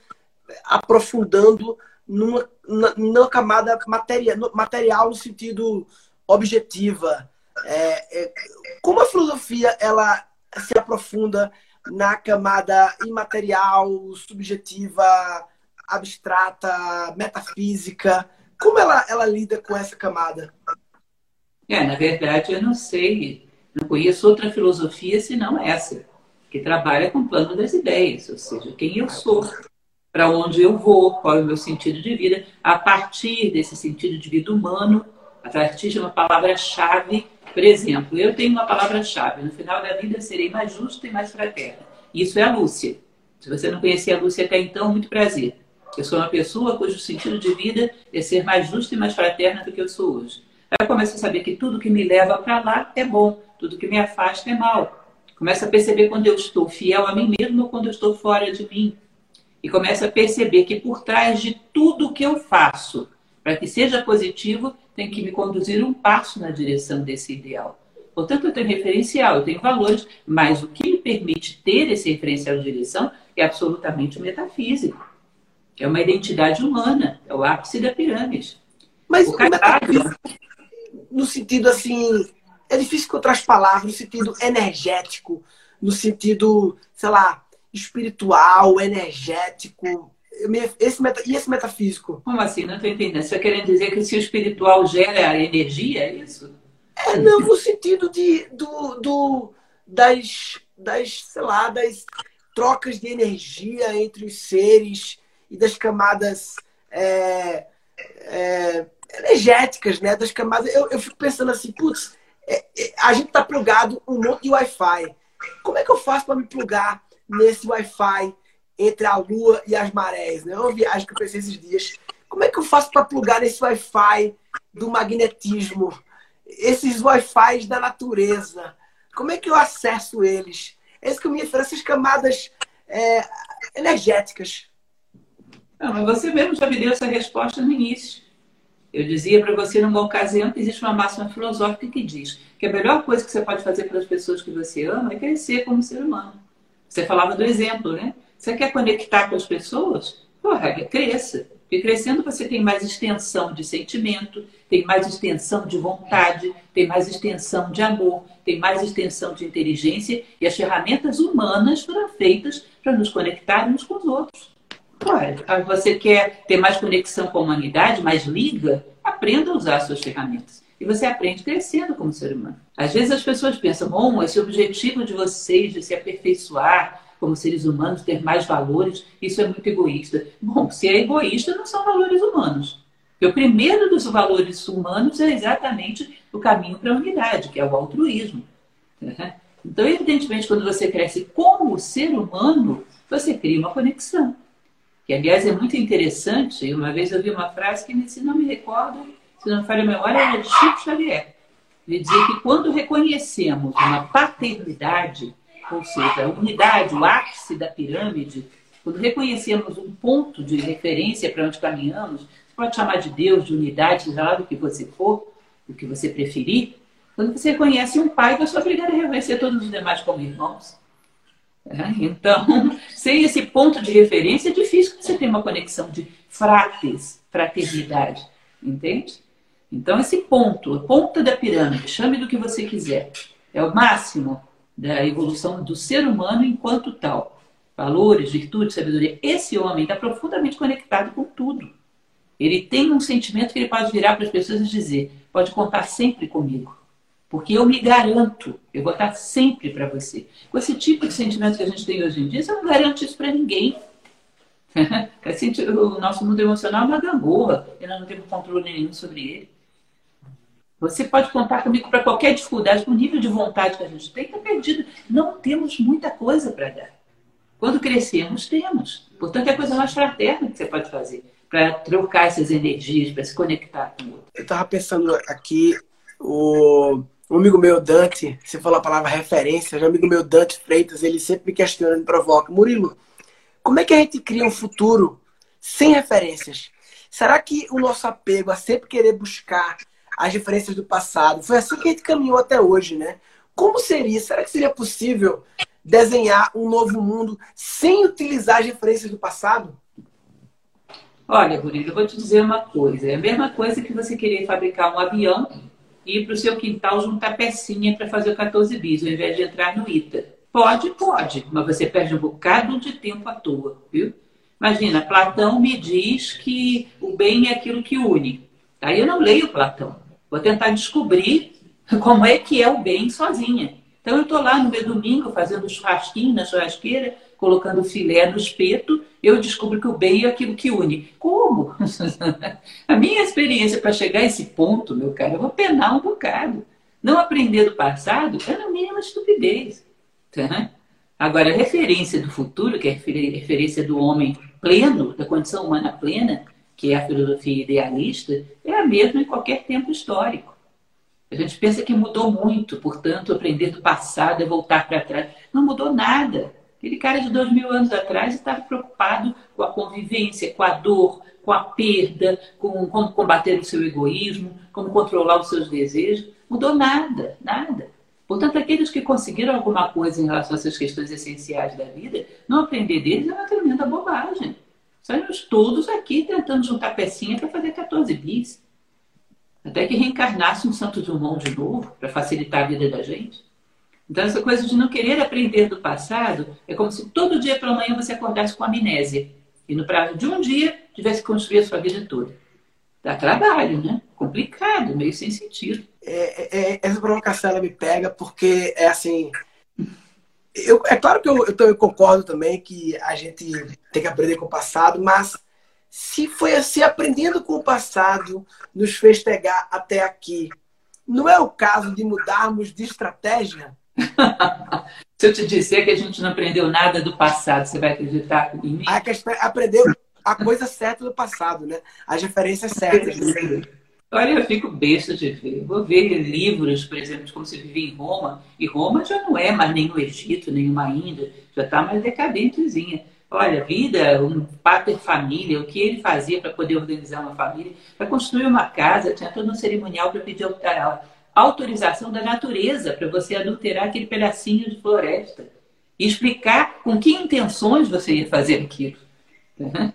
aprofundando numa, numa camada materia, material no sentido objetiva, é, é, como a filosofia ela se aprofunda na camada imaterial, subjetiva, abstrata, metafísica? Como ela, ela lida com essa camada? É, na verdade, eu não sei, não conheço outra filosofia senão essa, que trabalha com o plano das ideias, ou seja, quem eu sou, para onde eu vou, qual é o meu sentido de vida, a partir desse sentido de vida humano, a partir de uma palavra-chave por exemplo, eu tenho uma palavra-chave. No final da vida serei mais justo e mais fraterna. Isso é a Lúcia. Se você não conhecia a Lúcia até então, muito prazer. Eu sou uma pessoa cujo sentido de vida é ser mais justa e mais fraterna do que eu sou hoje. Aí eu começo a saber que tudo que me leva para lá é bom, tudo que me afasta é mal. Começo a perceber quando eu estou fiel a mim mesmo ou quando eu estou fora de mim. E começo a perceber que por trás de tudo que eu faço, para que seja positivo, tem que me conduzir um passo na direção desse ideal. Portanto, eu tenho referencial, eu tenho valores, mas o que me permite ter esse referencial de direção é absolutamente metafísico. É uma identidade humana, é o ápice da pirâmide. Mas o metafísico, no sentido assim, é difícil encontrar as palavras, no sentido energético, no sentido, sei lá, espiritual, energético, esse meta, e esse metafísico? Como assim? Não estou entendendo. Você está querendo dizer que se o espiritual gera energia, é isso? É, não, no sentido de, do, do, das, das, sei lá, das trocas de energia entre os seres e das camadas é, é, energéticas, né? Das camadas. Eu, eu fico pensando assim, putz, é, é a gente tá plugado um monte de Wi-Fi. Como é que eu faço para me plugar nesse Wi-Fi? Entre a Lua e as marés. Né? É uma viagem que eu pensei esses dias. Como é que eu faço para plugar nesse Wi-Fi do magnetismo? Esses Wi-Fi da natureza? Como é que eu acesso eles? É isso que eu me refiro, essas camadas é, energéticas. Não, mas você mesmo já me deu essa resposta no início. Eu dizia para você numa ocasião que existe uma máxima filosófica que diz que a melhor coisa que você pode fazer para as pessoas que você ama é crescer como ser humano. Você falava do exemplo, né? Você quer conectar com as pessoas? Porra, cresça. Porque crescendo você tem mais extensão de sentimento, tem mais extensão de vontade, tem mais extensão de amor, tem mais extensão de inteligência e as ferramentas humanas foram feitas para nos conectar uns com os outros. Porra, você quer ter mais conexão com a humanidade, mais liga? Aprenda a usar as suas ferramentas. E você aprende crescendo como ser humano. Às vezes as pessoas pensam, bom, esse objetivo de vocês de se aperfeiçoar, como seres humanos, ter mais valores, isso é muito egoísta. Bom, se é egoísta, não são valores humanos. Porque o primeiro dos valores humanos é exatamente o caminho para a unidade, que é o altruísmo. Então, evidentemente, quando você cresce como ser humano, você cria uma conexão. Que, aliás, é muito interessante. Uma vez eu vi uma frase que, se não me recordo, se não me falha a memória, era de Chico Xavier. Ele dizia que quando reconhecemos uma paternidade, ou seja, a unidade, o ápice da pirâmide, quando reconhecemos um ponto de referência para onde caminhamos, você pode chamar de Deus, de unidade, seja lá do que você for, o que você preferir, quando você reconhece um pai, você é obrigado a reconhecer todos os demais como irmãos. É, então, sem esse ponto de referência, é difícil você tenha uma conexão de frates, fraternidade. Entende? Então, esse ponto, a ponta da pirâmide, chame do que você quiser, é o máximo da evolução do ser humano enquanto tal. Valores, virtudes, sabedoria. Esse homem está profundamente conectado com tudo. Ele tem um sentimento que ele pode virar para as pessoas e dizer: pode contar sempre comigo. Porque eu me garanto, eu vou estar sempre para você. Com esse tipo de sentimento que a gente tem hoje em dia, você não garante isso para ninguém. o nosso mundo emocional é uma gangorra e nós não temos controle nenhum sobre ele. Você pode contar comigo para qualquer dificuldade, com o nível de vontade que a gente tem, está perdido. Não temos muita coisa para dar. Quando crescemos, temos. Portanto, é a coisa mais fraterna que você pode fazer para trocar essas energias, para se conectar com o outro. Eu estava pensando aqui, o um amigo meu, Dante, você falou a palavra referência, um amigo meu, Dante Freitas, ele sempre me questiona, me provoca. Murilo, como é que a gente cria um futuro sem referências? Será que o nosso apego a sempre querer buscar as referências do passado foi assim que a gente caminhou até hoje, né? Como seria? Será que seria possível desenhar um novo mundo sem utilizar as referências do passado? Olha, Murilo, eu vou te dizer uma coisa. É a mesma coisa que você querer fabricar um avião e ir para o seu quintal juntar pecinha para fazer o 14 bis, ao invés de entrar no ITA. Pode, pode, mas você perde um bocado de tempo à toa, viu? Imagina, Platão me diz que o bem é aquilo que une. Aí eu não leio Platão. Vou tentar descobrir como é que é o bem sozinha. Então eu estou lá no meu domingo fazendo churrasquinho na churrasqueira, colocando filé no espeto, eu descubro que o bem é aquilo que une. Como? a minha experiência para chegar a esse ponto, meu caro, eu vou penar um bocado. Não aprender do passado é na mínima estupidez. Tá? Agora, a referência do futuro, que é a referência do homem pleno, da condição humana plena, que é a filosofia idealista, é a mesma em qualquer tempo histórico. A gente pensa que mudou muito, portanto, aprender do passado é voltar para trás. Não mudou nada. Aquele cara de dois mil anos atrás estava preocupado com a convivência, com a dor, com a perda, com como combater o seu egoísmo, como controlar os seus desejos. Mudou nada, nada. Portanto, aqueles que conseguiram alguma coisa em relação a essas questões essenciais da vida, não aprender deles é uma tremenda bobagem. Saímos todos aqui tentando juntar pecinha para fazer 14 bis. Até que reencarnasse um Santo Dumont de novo, para facilitar a vida da gente. Então, essa coisa de não querer aprender do passado é como se todo dia pela manhã você acordasse com amnésia. E no prazo de um dia tivesse que construir a sua vida toda. Dá trabalho, né? Complicado, meio sem sentido. É, é, é essa provocação ela me pega porque é assim. Eu, é claro que eu, eu, eu concordo também que a gente tem que aprender com o passado, mas se foi assim, aprendendo com o passado, nos fez pegar até aqui, não é o caso de mudarmos de estratégia? Se eu te disser que a gente não aprendeu nada do passado, você vai acreditar em mim? A aprendeu a coisa certa do passado, né? As referências certas. Olha, eu fico besta de ver. Vou ver livros, por exemplo, de como se vivia em Roma. E Roma já não é mais o Egito, nem uma Índia. Já está mais decadentezinha. Olha, vida, um pater família, o que ele fazia para poder organizar uma família, para construir uma casa, tinha todo um cerimonial para pedir autorização da natureza para você adulterar aquele pedacinho de floresta e explicar com que intenções você ia fazer aquilo. Uhum.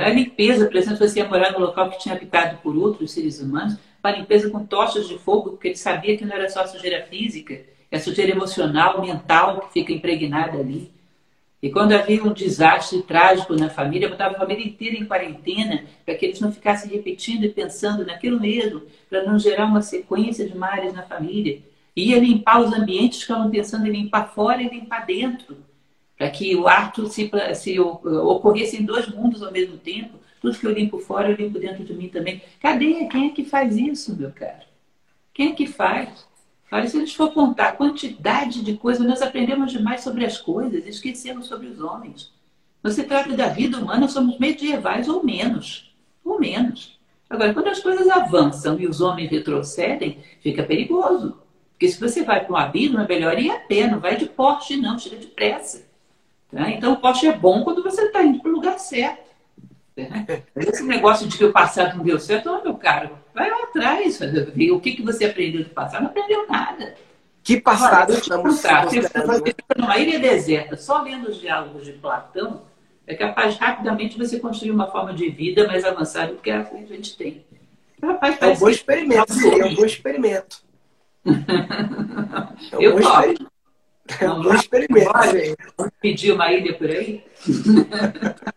A limpeza, por exemplo, você ia morar no local que tinha habitado por outros seres humanos, para limpeza com tochas de fogo, porque ele sabia que não era só sujeira física, é sujeira emocional, mental, que fica impregnada ali. E quando havia um desastre trágico na família, botava a família inteira em quarentena para que eles não ficassem repetindo e pensando naquilo mesmo, para não gerar uma sequência de males na família. E ia limpar os ambientes estavam pensando em limpar fora e limpar dentro, para que o ato se, se ocorresse em dois mundos ao mesmo tempo. Tudo que eu limpo fora, eu limpo dentro de mim também. Cadê? Quem é que faz isso, meu caro? Quem é que faz? Olha, se a gente for contar a quantidade de coisas, nós aprendemos demais sobre as coisas, esquecemos sobre os homens. Não se trata da vida humana, somos medievais ou menos. Ou menos. Agora, quando as coisas avançam e os homens retrocedem, fica perigoso. Porque se você vai para um abismo, é melhor ir a pé, não vai de Porsche, não, chega depressa. Tá? Então, o Porsche é bom quando você está indo para o lugar certo. Tá? Esse negócio de que o passado não deu certo, oh, meu caro, vai lá atrás, ver o que, que você aprendeu do passado. Não aprendeu nada. Que passado Olha, estamos Você fica numa ilha deserta, só lendo os diálogos de Platão, é capaz rapidamente você construir uma forma de vida mais avançada do que a que a gente tem. Rapaz, é um bom experimento, é um bom experimento. É um Eu bom experimento. É um bom experimento. Pedir uma ilha por aí?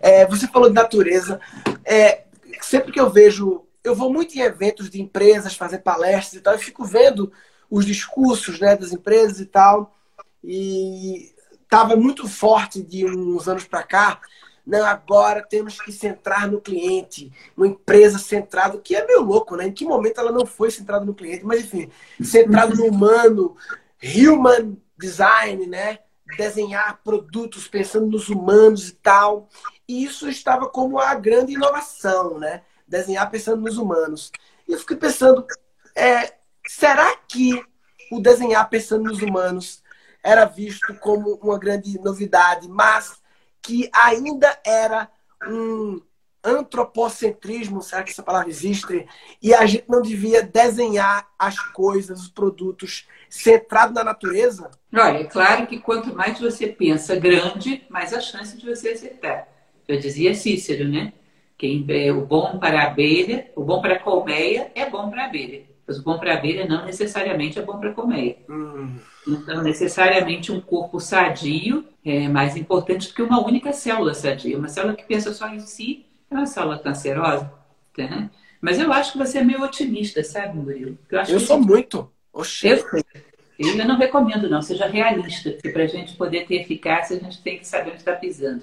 é, você falou de natureza. É, sempre que eu vejo, eu vou muito em eventos de empresas, fazer palestras e tal, e fico vendo os discursos né, das empresas e tal. E estava muito forte de uns anos para cá. Não, agora temos que centrar no cliente, uma empresa centrada, que é meio louco, né? Em que momento ela não foi centrada no cliente? Mas enfim, centrado no humano, human design, né? Desenhar produtos pensando nos humanos e tal. E isso estava como a grande inovação, né? Desenhar pensando nos humanos. E eu fiquei pensando, é, será que o desenhar pensando nos humanos era visto como uma grande novidade, mas que ainda era um antropocentrismo, será que essa palavra existe? E a gente não devia desenhar as coisas, os produtos, centrado na natureza? Olha, é claro que quanto mais você pensa grande, mais a chance de você acertar. Eu dizia Cícero, né? Quem é o bom para a abelha, o bom para a colmeia é bom para a abelha. Mas o bom para a abelha não necessariamente é bom para a colmeia. Hum. Então, necessariamente um corpo sadio é mais importante do que uma única célula sadia. Uma célula que pensa só em si é uma célula cancerosa. Tá? Mas eu acho que você é meio otimista, sabe, Murilo? Eu, eu sou muito. Oxê. Eu. Eu não recomendo, não. Seja realista. Porque para a gente poder ter eficácia, a gente tem que saber onde está pisando.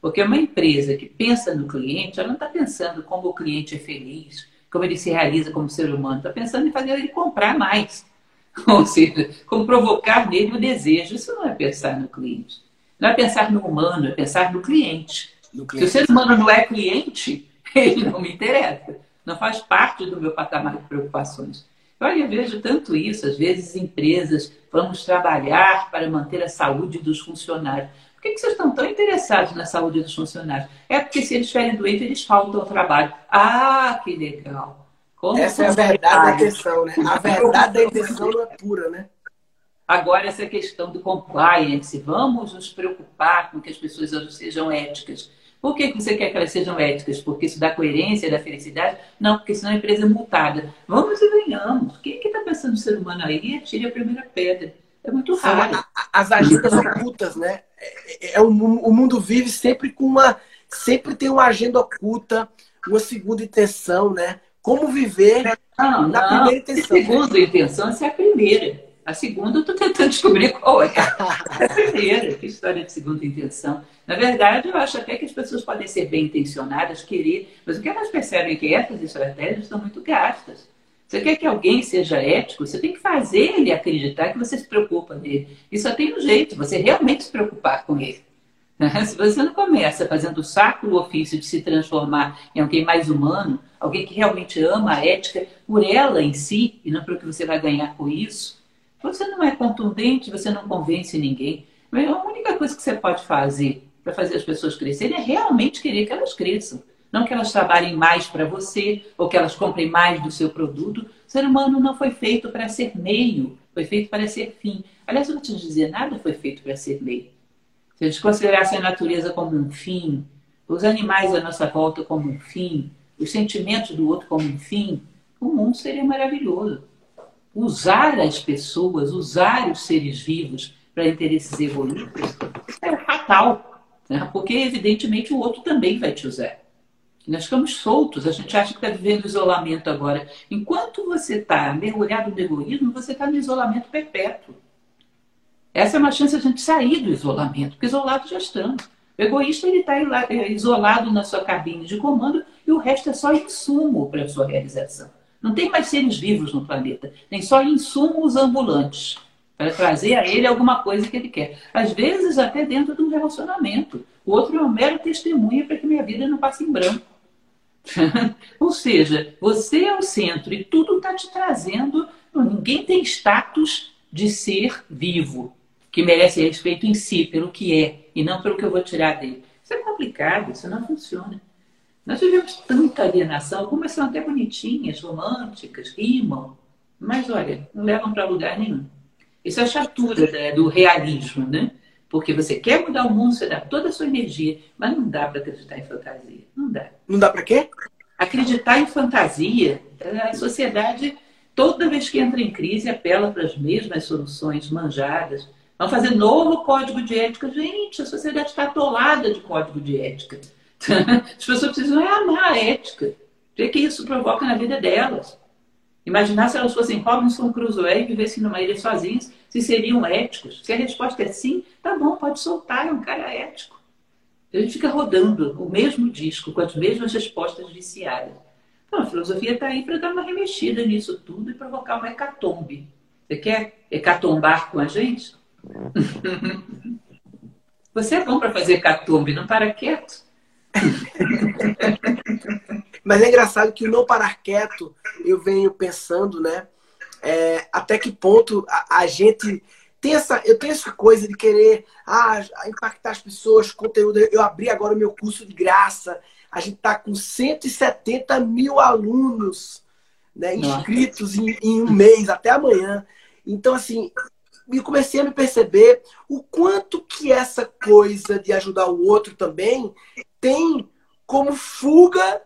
Porque uma empresa que pensa no cliente, ela não está pensando como o cliente é feliz, como ele se realiza como ser humano. Está pensando em fazer ele comprar mais. Ou seja, como provocar nele o desejo. Isso não é pensar no cliente. Não é pensar no humano, é pensar no cliente. Se o ser humano não é cliente, ele não me interessa. Não faz parte do meu patamar de preocupações. Olha, eu vejo tanto isso. Às vezes, empresas, vamos trabalhar para manter a saúde dos funcionários. Por que, que vocês estão tão interessados na saúde dos funcionários? É porque se eles estiverem doentes, eles faltam ao trabalho. Ah, que legal! Como essa é a verdade da intenção, né? A verdade da intenção não é pura, né? Agora, essa questão do compliance, vamos nos preocupar com que as pessoas sejam éticas. Por que você quer que elas sejam éticas? Porque isso dá coerência, dá felicidade? Não, porque senão a empresa é multada. Vamos e venhamos. Quem é que está pensando no ser humano aí? Tire a primeira pedra. É muito raro. As agendas ocultas, né? É, é, é, o, o mundo vive sempre com uma. Sempre tem uma agenda oculta, uma segunda intenção, né? Como viver não, na não. primeira intenção. Segunda intenção, essa é a primeira. A segunda, eu estou tentando descobrir qual é. a primeira, que história de segunda intenção. Na verdade, eu acho até que as pessoas podem ser bem intencionadas, querer, mas o que elas percebem é que essas estratégias estão muito gastas. Você quer que alguém seja ético, você tem que fazer ele acreditar que você se preocupa nele. E só tem um jeito, você realmente se preocupar com ele. Se você não começa fazendo o saco o ofício de se transformar em alguém mais humano, alguém que realmente ama a ética por ela em si e não pelo que você vai ganhar com isso, você não é contundente, você não convence ninguém. A única coisa que você pode fazer para fazer as pessoas crescerem é realmente querer que elas cresçam. Não que elas trabalhem mais para você ou que elas comprem mais do seu produto. O ser humano não foi feito para ser meio, foi feito para ser fim. Aliás, eu vou te dizer, nada foi feito para ser meio. Se a gente considerasse a natureza como um fim, os animais à nossa volta como um fim, os sentimentos do outro como um fim, o mundo seria maravilhoso. Usar as pessoas, usar os seres vivos para interesses egoístas é fatal, né? porque evidentemente o outro também vai te usar. Nós ficamos soltos, a gente acha que está vivendo isolamento agora. Enquanto você está mergulhado no egoísmo, você está no isolamento perpétuo. Essa é uma chance de a gente sair do isolamento, porque isolado já estamos. O egoísta ele está é, isolado na sua cabine de comando e o resto é só insumo para a sua realização. Não tem mais seres vivos no planeta, tem só insumos ambulantes para trazer a ele alguma coisa que ele quer. Às vezes até dentro de um relacionamento. O outro é um mero testemunha para que minha vida não passe em branco. Ou seja, você é o centro e tudo está te trazendo. Ninguém tem status de ser vivo, que merece respeito em si, pelo que é, e não pelo que eu vou tirar dele. Isso é complicado, isso não funciona. Nós vivemos tanta alienação, algumas são até bonitinhas, românticas, rimam, mas olha, não levam para lugar nenhum. Isso é a chatura né, do realismo, né? Porque você quer mudar o mundo, você dá toda a sua energia, mas não dá para acreditar em fantasia. Não dá. Não dá para quê? Acreditar em fantasia, a sociedade, toda vez que entra em crise, apela para as mesmas soluções manjadas. Vamos fazer novo código de ética. Gente, a sociedade está atolada de código de ética. As pessoas precisam é amar a ética. O que isso provoca na vida delas? Imaginar se elas fossem Robinson Crusoe e vivessem numa ilha sozinhas, se seriam éticos. Se a resposta é sim, tá bom, pode soltar, é um cara ético. A gente fica rodando o mesmo disco com as mesmas respostas viciadas. Então, a filosofia está aí para dar uma remexida nisso tudo e provocar uma hecatombe. Você quer hecatombar com a gente? Você é bom para fazer hecatombe, não para quieto. Mas é engraçado que o não parar quieto, eu venho pensando, né? É, até que ponto a, a, gente tem essa. Eu tenho essa coisa de querer ah, impactar as pessoas, conteúdo. Eu abri agora o meu curso de graça. A gente está com 170 mil alunos né, inscritos em, em um mês, até amanhã. Então, assim, e comecei a me perceber o quanto que essa coisa de ajudar o outro também tem como fuga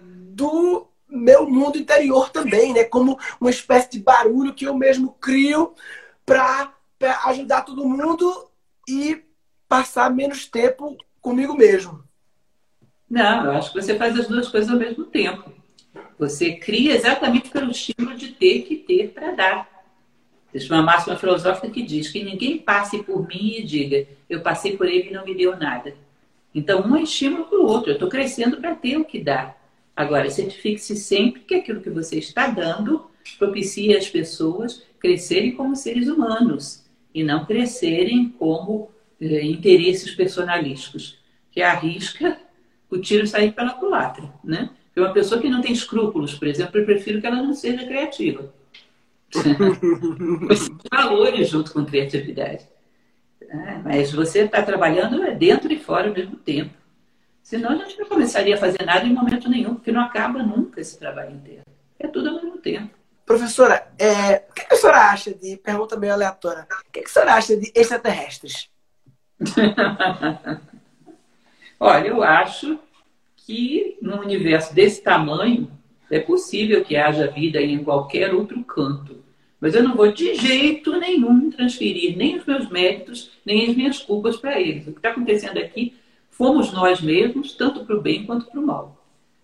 do meu mundo interior também, né? Como uma espécie de barulho que eu mesmo crio para ajudar todo mundo e passar menos tempo comigo mesmo. Não, eu acho que você faz as duas coisas ao mesmo tempo. Você cria exatamente pelo estímulo de ter que ter para dar. Existe uma máxima filosófica que diz que ninguém passe por mim e diga, eu passei por ele e não me deu nada. Então, um é estímulo para o outro. Eu estou crescendo para ter o que dar. Agora, certifique-se sempre que aquilo que você está dando propicia as pessoas crescerem como seres humanos e não crescerem como eh, interesses personalísticos, que arrisca o tiro sair pela culatra. Né? Porque uma pessoa que não tem escrúpulos, por exemplo, eu prefiro que ela não seja criativa. Valores junto com criatividade. É, mas você está trabalhando dentro e fora ao mesmo tempo. Senão a gente não começaria a fazer nada em momento nenhum, porque não acaba nunca esse trabalho inteiro. É tudo ao mesmo tempo. Professora, é, o que a senhora acha de. Pergunta meio aleatória. O que a senhora acha de extraterrestres? Olha, eu acho que num universo desse tamanho é possível que haja vida em qualquer outro canto. Mas eu não vou de jeito nenhum transferir nem os meus méritos, nem as minhas culpas para eles. O que está acontecendo aqui, fomos nós mesmos, tanto para o bem quanto para o mal.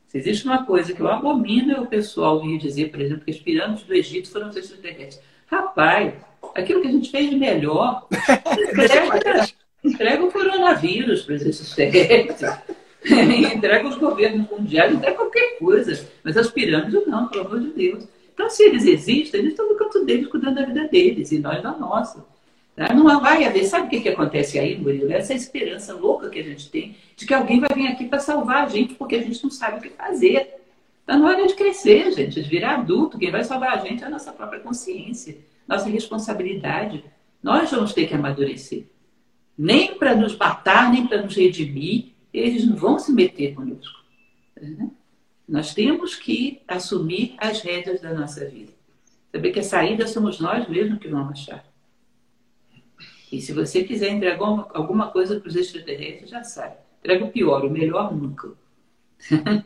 Se existe uma coisa que eu abomino é o pessoal vir dizer, por exemplo, que as pirâmides do Egito foram os extraterrestres. Rapaz, aquilo que a gente fez de melhor, entrega, entrega o coronavírus para os extraterrestres. entrega os governos mundiais, entrega qualquer coisa. Mas as pirâmides não, pelo amor de Deus. Então, se eles existem, eles estão no canto deles, cuidando da vida deles, e nós da nossa. Tá? Não vai haver. Sabe o que, que acontece aí, Murilo? Essa esperança louca que a gente tem de que alguém vai vir aqui para salvar a gente, porque a gente não sabe o que fazer. Está na hora de crescer, gente, de virar adulto. Quem vai salvar a gente é a nossa própria consciência, nossa responsabilidade. Nós vamos ter que amadurecer. Nem para nos matar, nem para nos redimir, eles não vão se meter conosco. Né? Nós temos que assumir as rédeas da nossa vida. Saber que a saída somos nós mesmos que vamos achar. E se você quiser entregar alguma coisa para os extraterrestres, já sabe. Entrega o pior, o melhor nunca.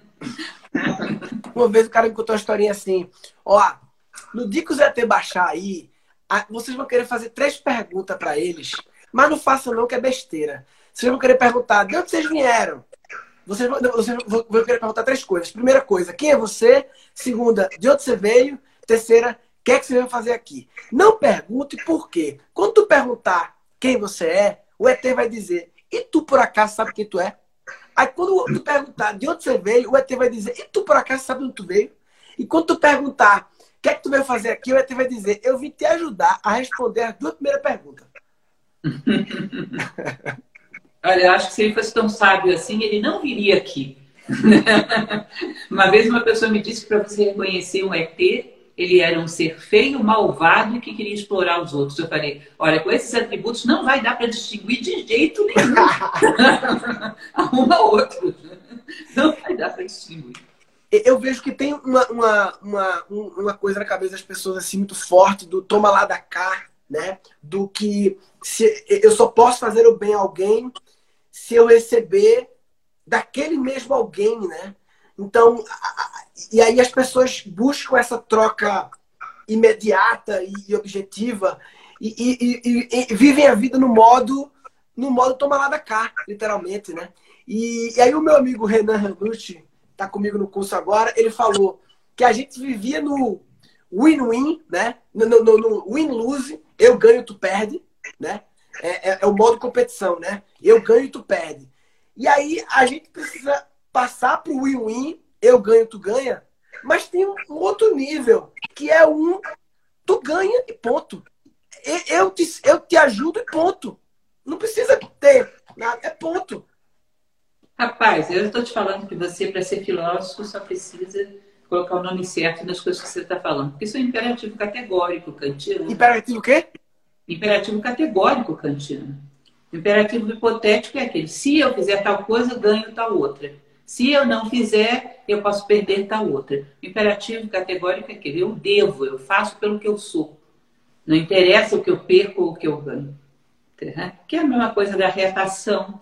Uma vez o cara me contou uma historinha assim: Ó, no dia que o Zé baixar aí, vocês vão querer fazer três perguntas para eles, mas não façam não, que é besteira. Vocês vão querer perguntar de onde vocês vieram? Você, você vou perguntar três coisas. Primeira coisa, quem é você? Segunda, de onde você veio? Terceira, o que é que você veio fazer aqui? Não pergunte por quê. Quando tu perguntar quem você é, o ET vai dizer, e tu por acaso sabe quem tu é? Aí quando tu perguntar de onde você veio, o ET vai dizer, e tu por acaso sabe onde tu veio? E quando tu perguntar o que é que tu veio fazer aqui, o ET vai dizer, eu vim te ajudar a responder as duas primeiras perguntas. Olha, eu acho que se ele fosse tão sábio assim, ele não viria aqui. uma vez uma pessoa me disse que para você reconhecer um ET, ele era um ser feio, malvado e que queria explorar os outros. Eu falei, olha, com esses atributos não vai dar para distinguir de jeito nenhum. Arruma outro. Não vai dar para distinguir. Eu vejo que tem uma, uma, uma, uma coisa na cabeça das pessoas assim muito forte do toma lá da cá, né? Do que se eu só posso fazer o bem a alguém se eu receber daquele mesmo alguém, né? Então, e aí as pessoas buscam essa troca imediata e objetiva e, e, e, e vivem a vida no modo no modo toma lá da cá, literalmente, né? E, aí o meu amigo Renan Ranucci, tá comigo no curso agora, ele falou que a gente vivia no win-win, né? No, no, no win-lose, eu ganho, tu perde, né? É, é, é, o modo competição, né? Eu ganho tu perde. E aí a gente precisa passar para o win-win, eu ganho, tu ganha, mas tem um outro nível, que é um tu ganha e ponto. Eu te, eu te ajudo e ponto. Não precisa ter nada, é ponto. Rapaz, eu estou te falando que você, para ser filósofo, só precisa colocar o nome certo nas coisas que você está falando. Porque isso é um imperativo categórico kantiano. Imperativo o quê? Imperativo categórico kantiano. Imperativo hipotético é aquele: se eu fizer tal coisa, ganho tal outra. Se eu não fizer, eu posso perder tal outra. Imperativo categórico é aquele: eu devo, eu faço pelo que eu sou. Não interessa o que eu perco ou o que eu ganho. Que é a mesma coisa da retação,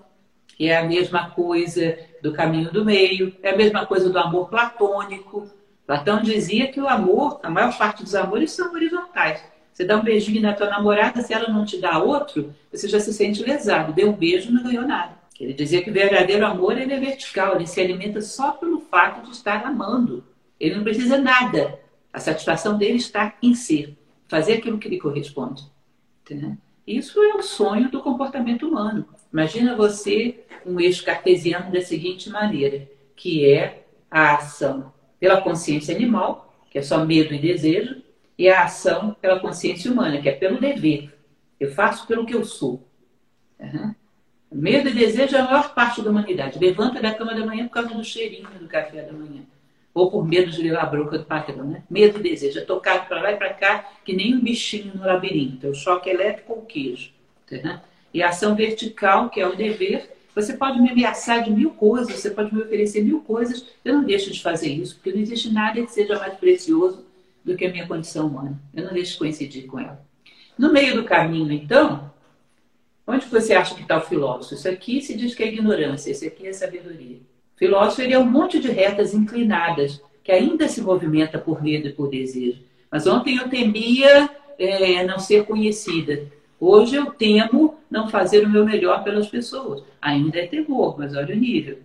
que é a mesma coisa do caminho do meio, é a mesma coisa do amor platônico. Platão dizia que o amor, a maior parte dos amores são horizontais. Você dá um beijinho na tua namorada, se ela não te dá outro, você já se sente lesado. Deu um beijo, não ganhou nada. Ele dizia que o verdadeiro amor ele é vertical, ele se alimenta só pelo fato de estar amando. Ele não precisa nada. A satisfação dele está em ser, fazer aquilo que lhe corresponde. Isso é o sonho do comportamento humano. Imagina você um eixo cartesiano da seguinte maneira, que é a ação pela consciência animal, que é só medo e desejo, e a ação pela consciência humana, que é pelo dever. Eu faço pelo que eu sou. Uhum. Medo e desejo é a maior parte da humanidade. Levanta da cama da manhã por causa do cheirinho do café da manhã. Ou por medo de levar a bronca do patrão, né? Medo e desejo. É tocado para lá e para cá, que nem um bichinho no labirinto. É o choque elétrico ou queijo. Uhum. E a ação vertical, que é o dever, você pode me ameaçar de mil coisas, você pode me oferecer mil coisas, eu não deixo de fazer isso, porque não existe nada que seja mais precioso do que a minha condição humana. Eu não deixo de coincidir com ela. No meio do caminho, então, onde você acha que está o filósofo? Isso aqui se diz que é ignorância, isso aqui é sabedoria. O filósofo ele é um monte de retas inclinadas que ainda se movimenta por medo e por desejo. Mas ontem eu temia é, não ser conhecida. Hoje eu temo não fazer o meu melhor pelas pessoas. Ainda é terror, mas olha o nível.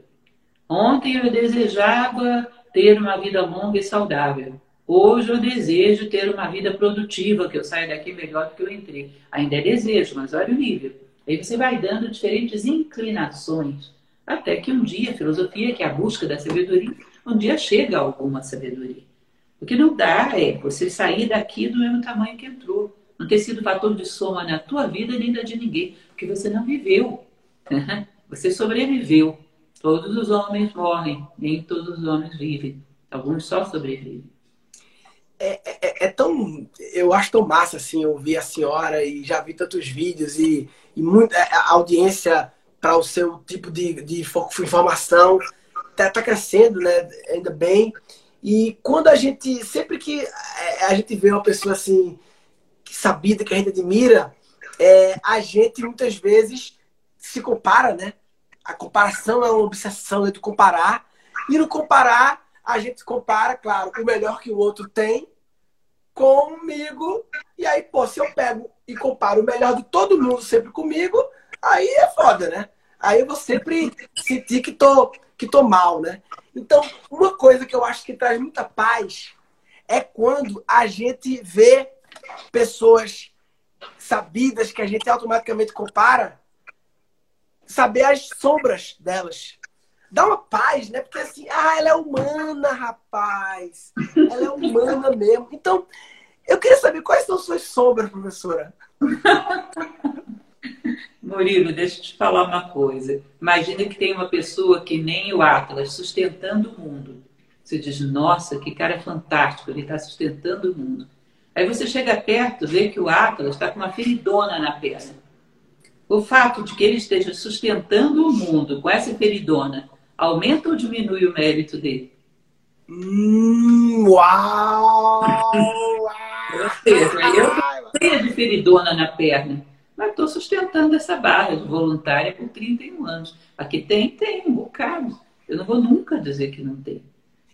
Ontem eu desejava ter uma vida longa e saudável. Hoje eu desejo ter uma vida produtiva, que eu saia daqui melhor do que eu entrei. Ainda é desejo, mas olha o nível. Aí você vai dando diferentes inclinações, até que um dia a filosofia, que é a busca da sabedoria, um dia chega a alguma sabedoria. O que não dá é você sair daqui do mesmo tamanho que entrou. Não ter sido fator de soma na tua vida nem da de ninguém, porque você não viveu. Você sobreviveu. Todos os homens morrem, nem todos os homens vivem. Alguns só sobrevivem. É, é, é, tão. Eu acho tão massa assim ouvir a senhora e já vi tantos vídeos e, e muita audiência para o seu tipo de, de informação está tá crescendo, né? Ainda bem. E quando a gente. Sempre que é, a gente vê uma pessoa assim, sabida, que a gente admira, é, a gente muitas vezes se compara, né? A comparação é uma obsessão de comparar. E no comparar, a gente compara, claro, o melhor que o outro tem comigo. E aí, pô, se eu pego e comparo o melhor de todo mundo sempre comigo, aí é foda, né? Aí eu vou sempre sentir que tô, que tô mal, né? Então, uma coisa que eu acho que traz muita paz é quando a gente vê pessoas sabidas que a gente automaticamente compara, saber as sombras delas dá uma paz, né? Porque assim, ah, ela é humana, rapaz. Ela é humana mesmo. Então, eu queria saber quais são suas sombras, professora. Murilo, deixa eu te falar uma coisa. Imagina que tem uma pessoa que nem o Atlas, sustentando o mundo. Você diz, nossa, que cara fantástico, ele está sustentando o mundo. Aí você chega perto, vê que o Atlas está com uma feridona na perna. O fato de que ele esteja sustentando o mundo com essa feridona aumenta ou diminui o mérito dele? Hum, uau! Ou seja, eu tenho de feridona na perna mas estou sustentando essa barra de voluntária por 31 anos. Aqui tem, tem, um bocado. Eu não vou nunca dizer que não tem.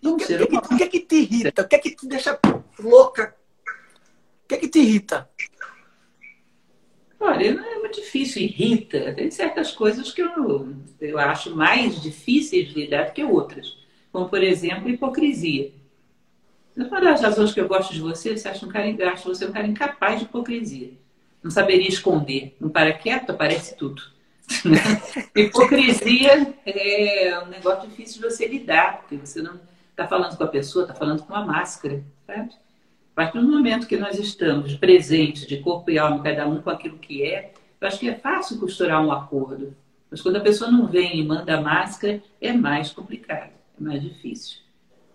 Não o que, que, que, que te irrita? O que é que te deixa louca? Que é que te irrita? Olha, não é muito difícil, irrita. Tem certas coisas que eu, eu acho mais difíceis de lidar do que outras. Como, por exemplo, hipocrisia. Uma das razões que eu gosto de você, você acha um cara engraçado, você é um cara incapaz de hipocrisia não saberia esconder. Não para quieto, aparece tudo. Hipocrisia é um negócio difícil de você lidar, porque você não está falando com a pessoa, está falando com uma máscara, sabe? Partir do momento que nós estamos presentes, de corpo e alma, cada um com aquilo que é, eu acho que é fácil costurar um acordo. Mas quando a pessoa não vem e manda a máscara, é mais complicado, é mais difícil.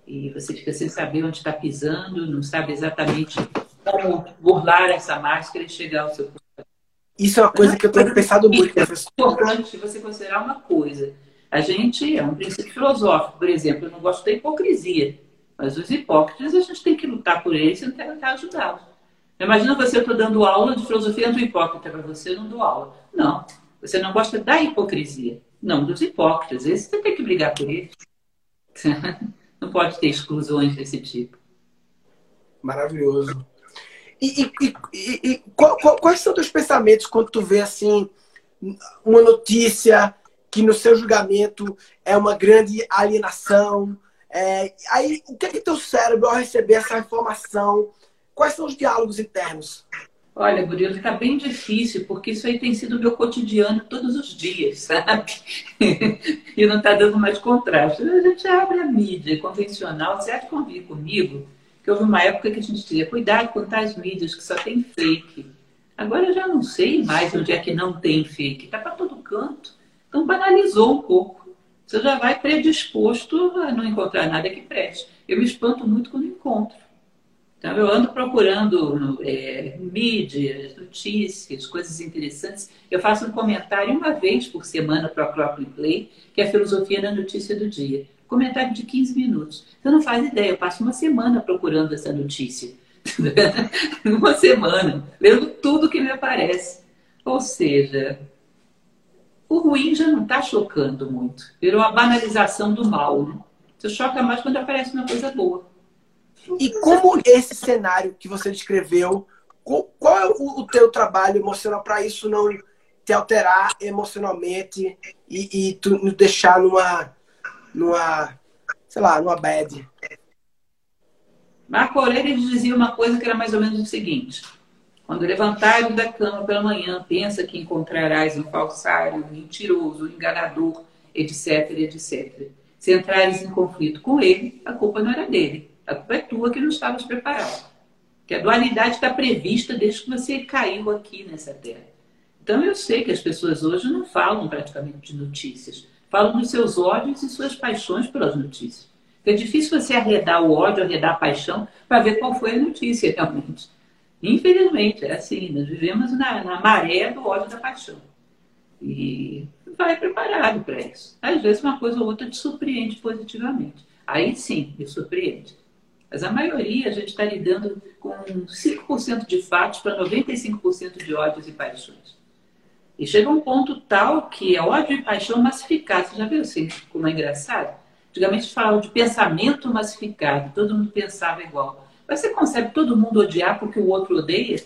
E você fica sem saber onde está pisando, não sabe exatamente como burlar essa máscara e chegar ao seu Isso é uma coisa que eu tenho pensado muito, professor. É importante você considerar uma coisa. A gente é um princípio filosófico, por exemplo, eu não gosto da hipocrisia, mas os hipócritas a gente tem que lutar por eles e tentar ajudá-los. Imagina você, eu estou dando aula de filosofia do hipócrita para você, eu não dou aula. Não, você não gosta da hipocrisia, não dos hipócritas. Esse você tem que brigar por eles. Não pode ter exclusões desse tipo. Maravilhoso. E, e, e, e qual, qual, quais são os teus pensamentos quando tu vê assim uma notícia que no seu julgamento é uma grande alienação? É, aí, o que é que teu cérebro ao receber essa informação? Quais são os diálogos internos? Olha, Murilo, está bem difícil, porque isso aí tem sido o meu cotidiano todos os dias, sabe? e não está dando mais contraste. A gente abre a mídia convencional, você há de convir comigo que houve uma época que a gente dizia, cuidado com tais mídias que só tem fake. Agora eu já não sei mais onde é que não tem fake. Está para todo canto. Então banalizou um pouco. Você já vai predisposto a não encontrar nada que preste. Eu me espanto muito quando encontro. Então eu ando procurando é, mídias, notícias, coisas interessantes. Eu faço um comentário uma vez por semana para o próprio Play, que é a filosofia da notícia do dia comentário de 15 minutos. Você não faz ideia, eu passo uma semana procurando essa notícia. uma semana, lendo tudo que me aparece. Ou seja, o ruim já não está chocando muito. Virou a banalização do mal. Né? Você choca mais quando aparece uma coisa boa. E como esse cenário que você descreveu, qual é o, teu trabalho emocional para isso não te alterar emocionalmente e, e tu deixar numa numa, sei lá, numa bad. Marco Aurélio dizia uma coisa que era mais ou menos o seguinte: quando levantares da cama pela manhã, pensa que encontrarás um falsário, um mentiroso, um enganador, etc, etc. Se entrares em conflito com ele, a culpa não era dele. A culpa é tua que não estavas preparado. Que a dualidade está prevista desde que você caiu aqui nessa terra. Então eu sei que as pessoas hoje não falam praticamente de notícias falam dos seus ódios e suas paixões pelas notícias. É difícil você arredar o ódio, arredar a paixão, para ver qual foi a notícia realmente. Infelizmente, é assim, nós vivemos na, na maré do ódio da paixão. E vai preparado para isso. Às vezes uma coisa ou outra te surpreende positivamente. Aí sim, me surpreende. Mas a maioria a gente está lidando com 5% de fatos para 95% de ódios e paixões. E chega um ponto tal que é ódio e paixão massificado. Você já viu assim como é engraçado? Antigamente falavam de pensamento massificado, todo mundo pensava igual. Mas você consegue todo mundo odiar porque o outro odeia?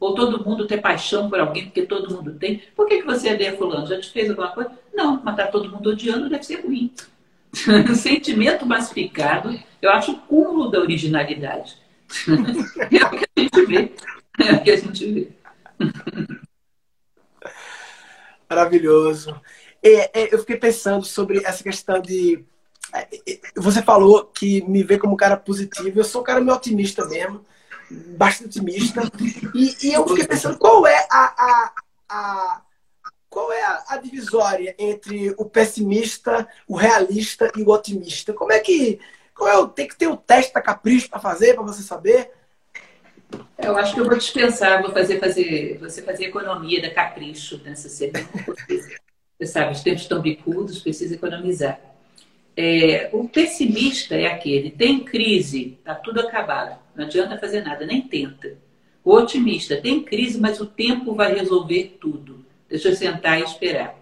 Ou todo mundo ter paixão por alguém porque todo mundo tem? Por que, que você odeia fulano? Já te fez alguma coisa? Não, mas tá todo mundo odiando deve ser ruim. Sentimento massificado, eu acho o cúmulo da originalidade. é o que a gente vê. É o que a gente vê. Maravilhoso. É, é, eu fiquei pensando sobre essa questão de. É, é, você falou que me vê como um cara positivo. Eu sou um cara meio otimista mesmo, bastante otimista. E, e eu fiquei pensando qual é a, a, a, divisória entre o pessimista, o realista e o otimista? Como é que. Qual é o, tem que ter o teste da capricho para fazer, para você saber? Eu acho que eu vou dispensar, vou fazer, fazer você fazer economia da capricho nessa semana. Você sabe, os tempos estão bicudos, precisa economizar. É, o pessimista é aquele, tem crise, está tudo acabado, não adianta fazer nada, nem tenta. O otimista tem crise, mas o tempo vai resolver tudo. Deixa eu sentar e esperar.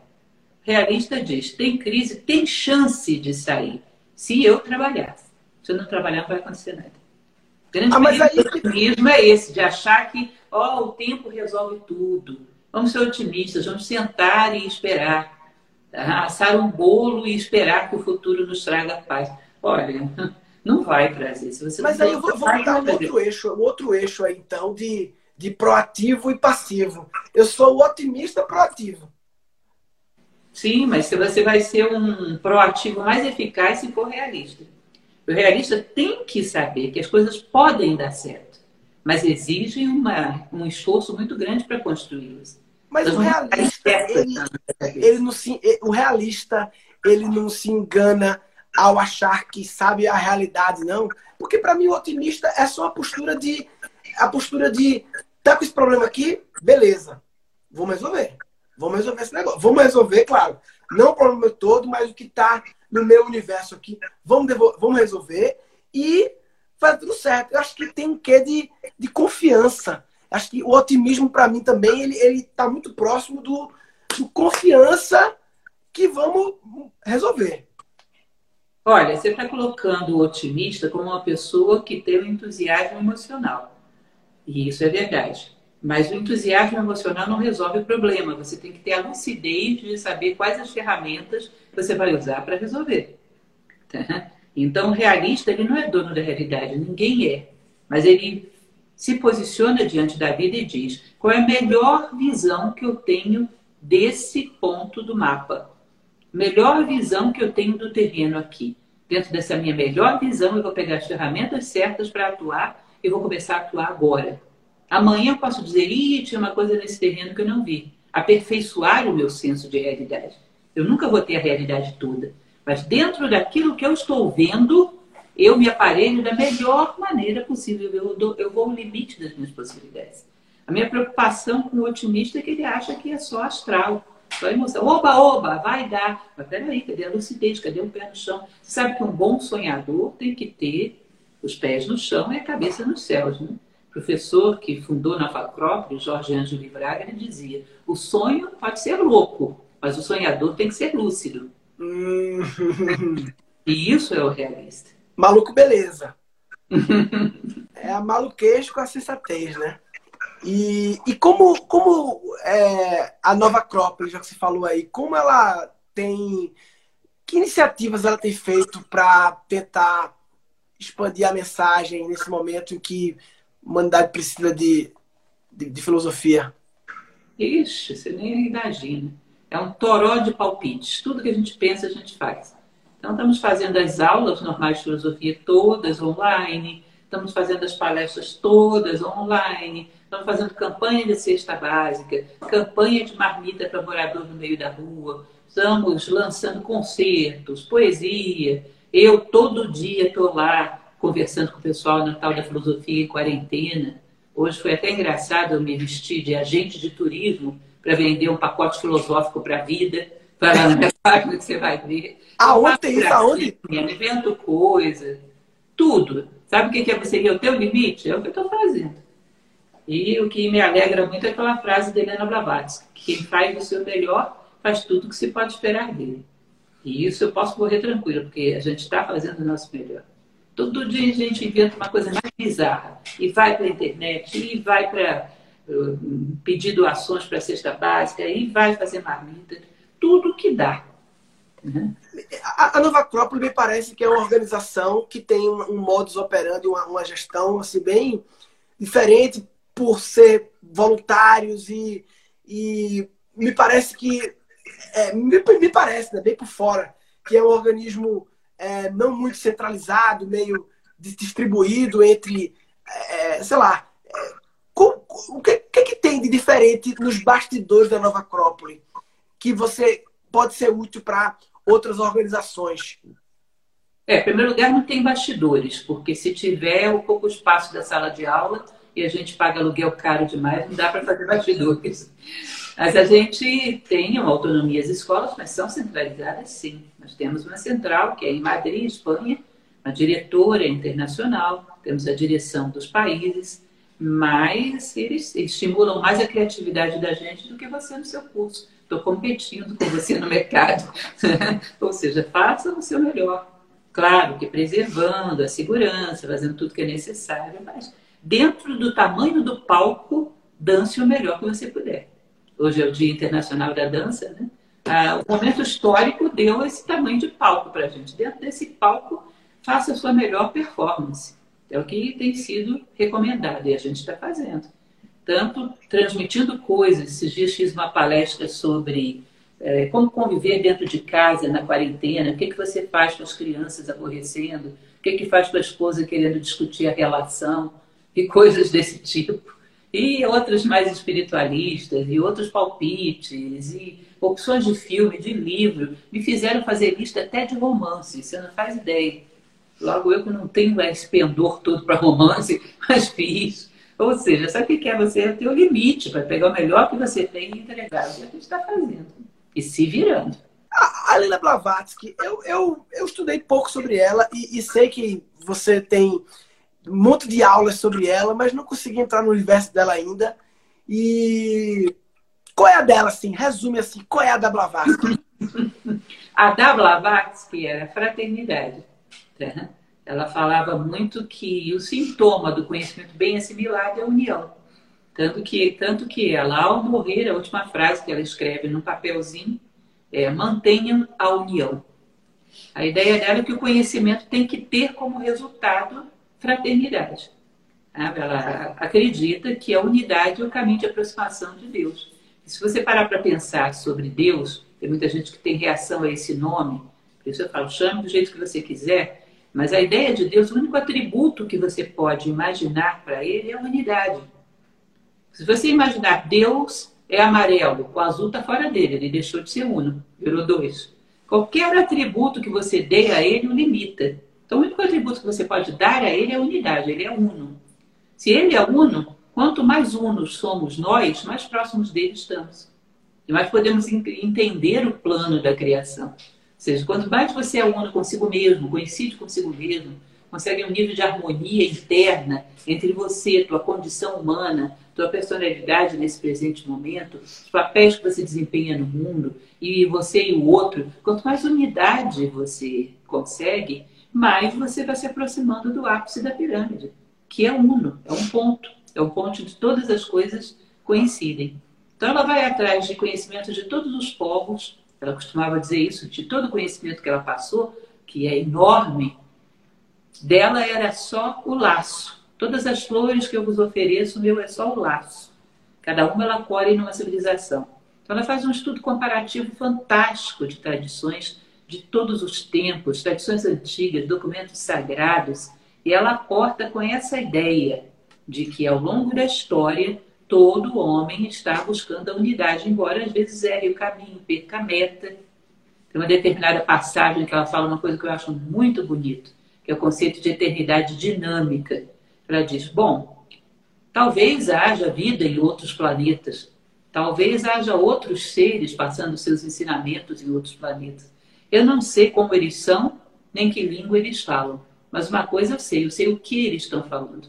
O realista diz: tem crise, tem chance de sair, se eu trabalhar. Se eu não trabalhar, não vai acontecer nada. O grande ah, mas aí... do otimismo é esse, de achar que ó, o tempo resolve tudo. Vamos ser otimistas, vamos sentar e esperar. Assar um bolo e esperar que o futuro nos traga paz. Olha, não vai trazer. Se você Mas aí eu vou, vou botar um outro eixo, um outro eixo aí, então, de, de proativo e passivo. Eu sou o otimista proativo. Sim, mas você vai ser um proativo mais eficaz se for realista. O realista tem que saber que as coisas podem dar certo, mas exigem uma, um esforço muito grande para construí-las. Mas o realista, ele, ele não se, o realista, ele não se engana ao achar que sabe a realidade, não. Porque para mim o otimista é só a postura de a postura de tá com esse problema aqui, beleza. Vamos resolver. Vamos resolver esse negócio. Vamos resolver, claro. Não o problema todo, mas o que está no meu universo aqui. Vamos, vamos resolver e vai tudo certo. Eu acho que tem um quê de, de confiança. Acho que o otimismo, para mim, também, ele, ele tá muito próximo do, do confiança que vamos resolver. Olha, você está colocando o otimista como uma pessoa que tem um entusiasmo emocional. E isso é verdade. Mas o entusiasmo emocional não resolve o problema. Você tem que ter a lucidez de saber quais as ferramentas você vai usar para resolver. Tá? Então, o realista ele não é dono da realidade, ninguém é. Mas ele se posiciona diante da vida e diz: qual é a melhor visão que eu tenho desse ponto do mapa? melhor visão que eu tenho do terreno aqui. Dentro dessa minha melhor visão, eu vou pegar as ferramentas certas para atuar e vou começar a atuar agora. Amanhã eu posso dizer, ih, tinha uma coisa nesse terreno que eu não vi. Aperfeiçoar o meu senso de realidade. Eu nunca vou ter a realidade toda. Mas dentro daquilo que eu estou vendo, eu me aparelho da melhor maneira possível. Eu, dou, eu vou ao limite das minhas possibilidades. A minha preocupação com o otimista é que ele acha que é só astral. Só emoção. Oba, oba, vai dar. Mas peraí, cadê a lucidez? Cadê o pé no chão? Você sabe que um bom sonhador tem que ter os pés no chão e a cabeça nos céus, né? O professor que fundou na Facrópole, Jorge Ângelo Braga, ele dizia: o sonho pode ser louco, mas o sonhador tem que ser lúcido. Hum. e isso é o realista. Maluco, beleza. é a maluquez com a sensatez, né? E, e como, como é, a Nova Acrópole, já que você falou aí, como ela tem. Que iniciativas ela tem feito para tentar expandir a mensagem nesse momento em que a humanidade precisa de, de, de filosofia? Ixi, você nem imagina. É um toró de palpites. Tudo que a gente pensa, a gente faz. Então, estamos fazendo as aulas normais de filosofia todas online, estamos fazendo as palestras todas online, Estamos fazendo campanha de cesta básica, campanha de marmita para morador no meio da rua. Estamos lançando concertos, poesia. Eu todo dia estou lá conversando com o pessoal na tal da filosofia em quarentena. Hoje foi até engraçado eu me vestir de agente de turismo para vender um pacote filosófico para a vida. Minha página que você vai ver. Aonde tem isso? Aonde? Invento coisa. Tudo. Sabe o que é seria o teu limite? É o que eu estou fazendo. E o que me alegra muito é aquela frase de Helena Blavatsky, que quem faz o seu melhor faz tudo o que se pode esperar dele. E isso eu posso correr tranquilo, porque a gente está fazendo o nosso melhor. Todo dia a gente inventa uma coisa mais bizarra e vai para a internet, e vai para uh, pedir doações para a cesta básica, e vai fazer marmita, tudo que dá. Uhum. A, a, Nova Acrópole me parece que é uma organização que tem um, um modus operandi, uma, uma gestão assim, bem diferente por ser voluntários e, e me parece que é, me, me, parece, né, bem por fora, que é um organismo é, não muito centralizado, meio distribuído entre, é, sei lá, é, com, o que, que, que, tem de diferente nos bastidores da Nova Acrópole? que você pode ser útil para outras organizações? É, em primeiro lugar, não tem bastidores, porque se tiver o pouco espaço da sala de aula e a gente paga aluguel caro demais, não dá para fazer bastidores. Mas a gente tem uma autonomia as escolas, mas são centralizadas sim. Nós temos uma central, que é em Madrid, Espanha, uma diretora internacional, temos a direção dos países, mas eles estimulam mais a criatividade da gente do que você no seu curso. Estou competindo com você no mercado. Ou seja, faça o seu melhor. Claro que preservando a segurança, fazendo tudo que é necessário, mas dentro do tamanho do palco, dance o melhor que você puder. Hoje é o Dia Internacional da Dança, né? Ah, o momento histórico deu esse tamanho de palco para a gente. Dentro desse palco, faça a sua melhor performance. É o que tem sido recomendado e a gente está fazendo. Tanto transmitindo coisas. Esses dias fiz uma palestra sobre é, como conviver dentro de casa na quarentena, o que, que você faz com as crianças aborrecendo, o que, que faz com a esposa querendo discutir a relação e coisas desse tipo. E outras mais espiritualistas, e outros palpites, e opções de filme, de livro. Me fizeram fazer lista até de romance, você não faz ideia. Logo eu que não tenho esse pendor todo para romance, mas fiz. Ou seja, sabe o que é você ter o limite para pegar o melhor que você tem e entregar. O que a gente está fazendo. E se virando. A Lila Blavatsky, eu, eu, eu estudei pouco sobre ela e, e sei que você tem um monte de aulas sobre ela, mas não consegui entrar no universo dela ainda. E qual é a dela, assim? Resume assim, qual é a da Blavatsky? a da Blavatsky era fraternidade. Né? Ela falava muito que o sintoma do conhecimento bem assimilado é a união. Tanto que, tanto que ela, ao morrer, a última frase que ela escreve no papelzinho é: mantenham a união. A ideia dela é que o conhecimento tem que ter como resultado fraternidade. Ela acredita que a unidade é o caminho de aproximação de Deus. E se você parar para pensar sobre Deus, tem muita gente que tem reação a esse nome, isso eu falo, chame do jeito que você quiser, mas a ideia de Deus, o único atributo que você pode imaginar para ele é a unidade. Se você imaginar Deus é amarelo, o azul está fora dele, ele deixou de ser uno, virou dois. Qualquer atributo que você dê a ele o limita. Então, o único atributo que você pode dar a ele é a unidade, ele é uno. Se ele é uno, quanto mais unos somos nós, mais próximos dele estamos. E mais podemos entender o plano da criação seja, quanto mais você é uno consigo mesmo, coincide consigo mesmo, consegue um nível de harmonia interna entre você, tua condição humana, tua personalidade nesse presente momento, os papéis que você desempenha no mundo, e você e o outro, quanto mais unidade você consegue, mais você vai se aproximando do ápice da pirâmide, que é uno, é um ponto, é o um ponto de todas as coisas coincidem. Então ela vai atrás de conhecimento de todos os povos, ela costumava dizer isso, de todo o conhecimento que ela passou, que é enorme, dela era só o laço. Todas as flores que eu vos ofereço, meu é só o laço. Cada uma ela colhe numa civilização. Então ela faz um estudo comparativo fantástico de tradições de todos os tempos, tradições antigas, documentos sagrados, e ela aporta com essa ideia de que ao longo da história todo homem está buscando a unidade, embora às vezes erre o caminho, perca a meta. Tem uma determinada passagem que ela fala uma coisa que eu acho muito bonito, que é o conceito de eternidade dinâmica. Ela diz: bom, talvez haja vida em outros planetas, talvez haja outros seres passando seus ensinamentos em outros planetas. Eu não sei como eles são, nem que língua eles falam, mas uma coisa eu sei, eu sei o que eles estão falando.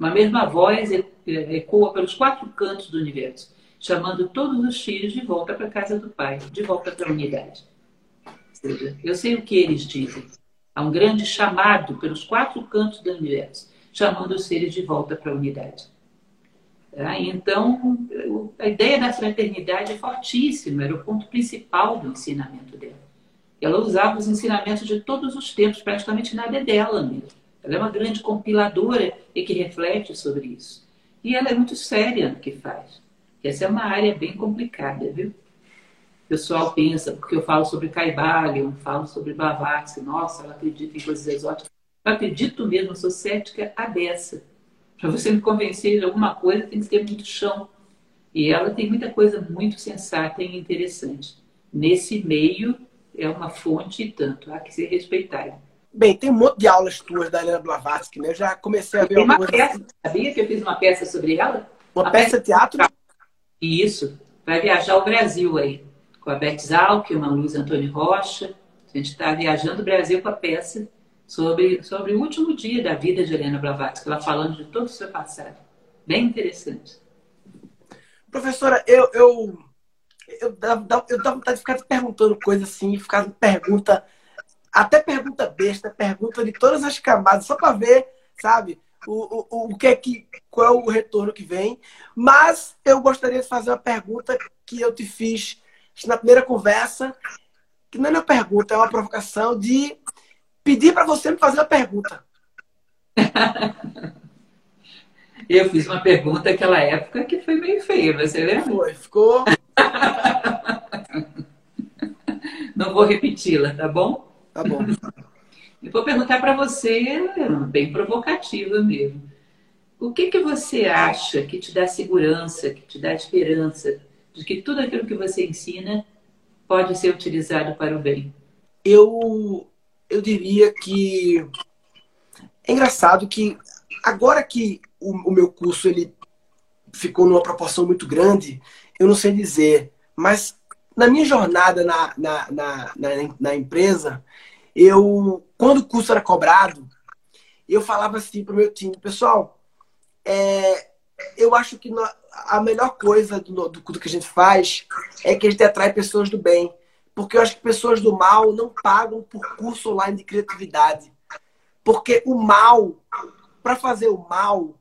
Uma mesma voz ecoa pelos quatro cantos do universo, chamando todos os filhos de volta para a casa do Pai, de volta para a unidade. Ou seja, eu sei o que eles dizem. Há um grande chamado pelos quatro cantos do universo, chamando os seres de volta para a unidade. Tá? Então, a ideia da fraternidade é fortíssima, era o ponto principal do ensinamento dela. Ela usava os ensinamentos de todos os tempos, praticamente nada é dela mesmo. Ela é uma grande compiladora e que reflete sobre isso. E ela é muito séria no que faz. Essa é uma área bem complicada, viu? O pessoal pensa, porque eu falo sobre Caibalion, falo sobre Blavatsky, nossa, ela acredita em coisas exóticas. Eu acredito mesmo, eu sou cética a dessa. Para você me convencer de alguma coisa, tem que ter muito chão. E ela tem muita coisa muito sensata e interessante. nesse meio é uma fonte e tanto, há que ser respeitado. Bem, tem um monte de aulas tuas da Helena Blavatsky, né? Eu já comecei a ver tem uma peça, sabia que eu fiz uma peça sobre ela? Uma, uma peça, de teatro? Isso, vai viajar ao Brasil aí, com a Beth Zalkman, Luiz Antônio Rocha. A gente está viajando o Brasil com a peça sobre, sobre o último dia da vida de Helena Blavatsky, ela falando de todo o seu passado. Bem interessante. Professora, eu, eu, eu, eu, eu vontade de ficar te perguntando coisas assim, ficar pergunta, até pergunta besta, pergunta de todas as camadas, só para ver, sabe, o, o, o que é que, qual é o retorno que vem. Mas eu gostaria de fazer uma pergunta que eu te fiz na primeira conversa, que não é uma pergunta, é uma provocação de pedir para você me fazer uma pergunta. Eu fiz uma pergunta naquela época que foi meio feia, você lembra? Foi, ficou. Não vou repeti-la, tá bom? Tá bom. Eu vou perguntar para você, bem provocativa mesmo. O que, que você acha que te dá segurança, que te dá esperança de que tudo aquilo que você ensina pode ser utilizado para o bem? Eu, eu diria que é engraçado que agora que o, o meu curso ele ficou numa proporção muito grande, eu não sei dizer, mas na minha jornada na, na, na, na, na empresa, eu, quando o curso era cobrado, eu falava assim para o meu time, pessoal, é, eu acho que a melhor coisa do, do, do que a gente faz é que a gente atrai pessoas do bem. Porque eu acho que pessoas do mal não pagam por curso online de criatividade. Porque o mal para fazer o mal,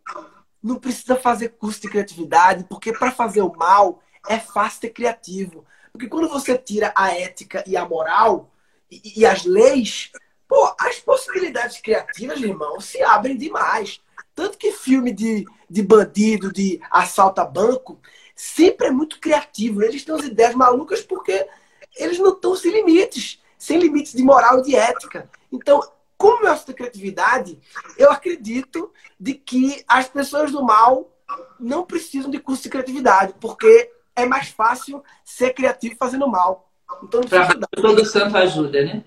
não precisa fazer curso de criatividade, porque para fazer o mal é fácil ser criativo. Porque quando você tira a ética e a moral e, e as leis, pô, as possibilidades criativas, irmão, se abrem demais. Tanto que filme de, de bandido, de assalto a banco, sempre é muito criativo. Eles têm as ideias malucas porque eles não estão sem limites, sem limites de moral e de ética. Então, como eu da criatividade, eu acredito de que as pessoas do mal não precisam de curso de criatividade, porque é mais fácil ser criativo fazendo mal. Então, não todo santo ajuda, né?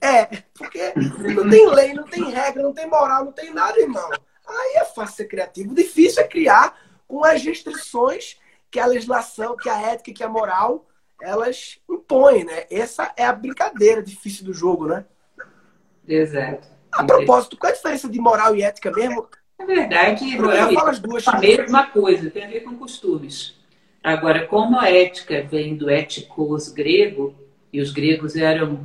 É, porque não tem lei, não tem regra, não tem moral, não tem nada, irmão. Aí é fácil ser criativo. Difícil é criar com as restrições que a legislação, que a ética, que a moral, elas impõem, né? Essa é a brincadeira difícil do jogo, né? Exato. A propósito, qual é a diferença de moral e ética mesmo? Na verdade, moral e as duas. A mesma coisa, tem a ver com costumes. Agora, como a ética vem do éticos grego, e os gregos eram,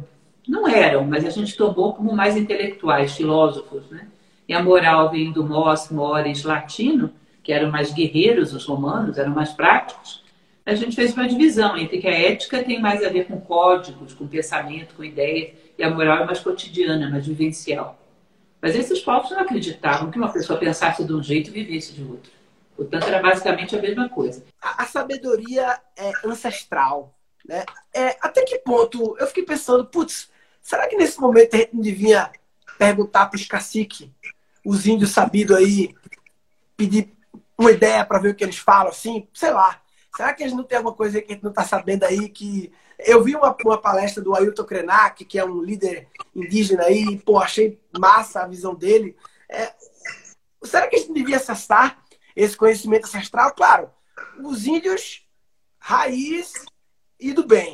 não eram, mas a gente tomou como mais intelectuais, filósofos, né? E a moral vem do mos, mores latino, que eram mais guerreiros, os romanos, eram mais práticos. A gente fez uma divisão entre que a ética tem mais a ver com códigos, com pensamento, com ideias, e a moral é mais cotidiana, mais vivencial. Mas esses povos não acreditavam que uma pessoa pensasse de um jeito e vivesse de outro. Portanto, era basicamente a mesma coisa. A, a sabedoria é ancestral. Né? É, até que ponto eu fiquei pensando, putz, será que nesse momento a gente não devia perguntar para os caciques, os índios sabidos aí, pedir uma ideia para ver o que eles falam, assim, sei lá. Será que eles não têm alguma coisa que a gente não está sabendo aí que eu vi uma, uma palestra do Ailton Krenak, que é um líder indígena aí, pô, achei massa a visão dele. É, será que a gente devia acessar esse conhecimento ancestral? Claro, os índios raiz e do bem.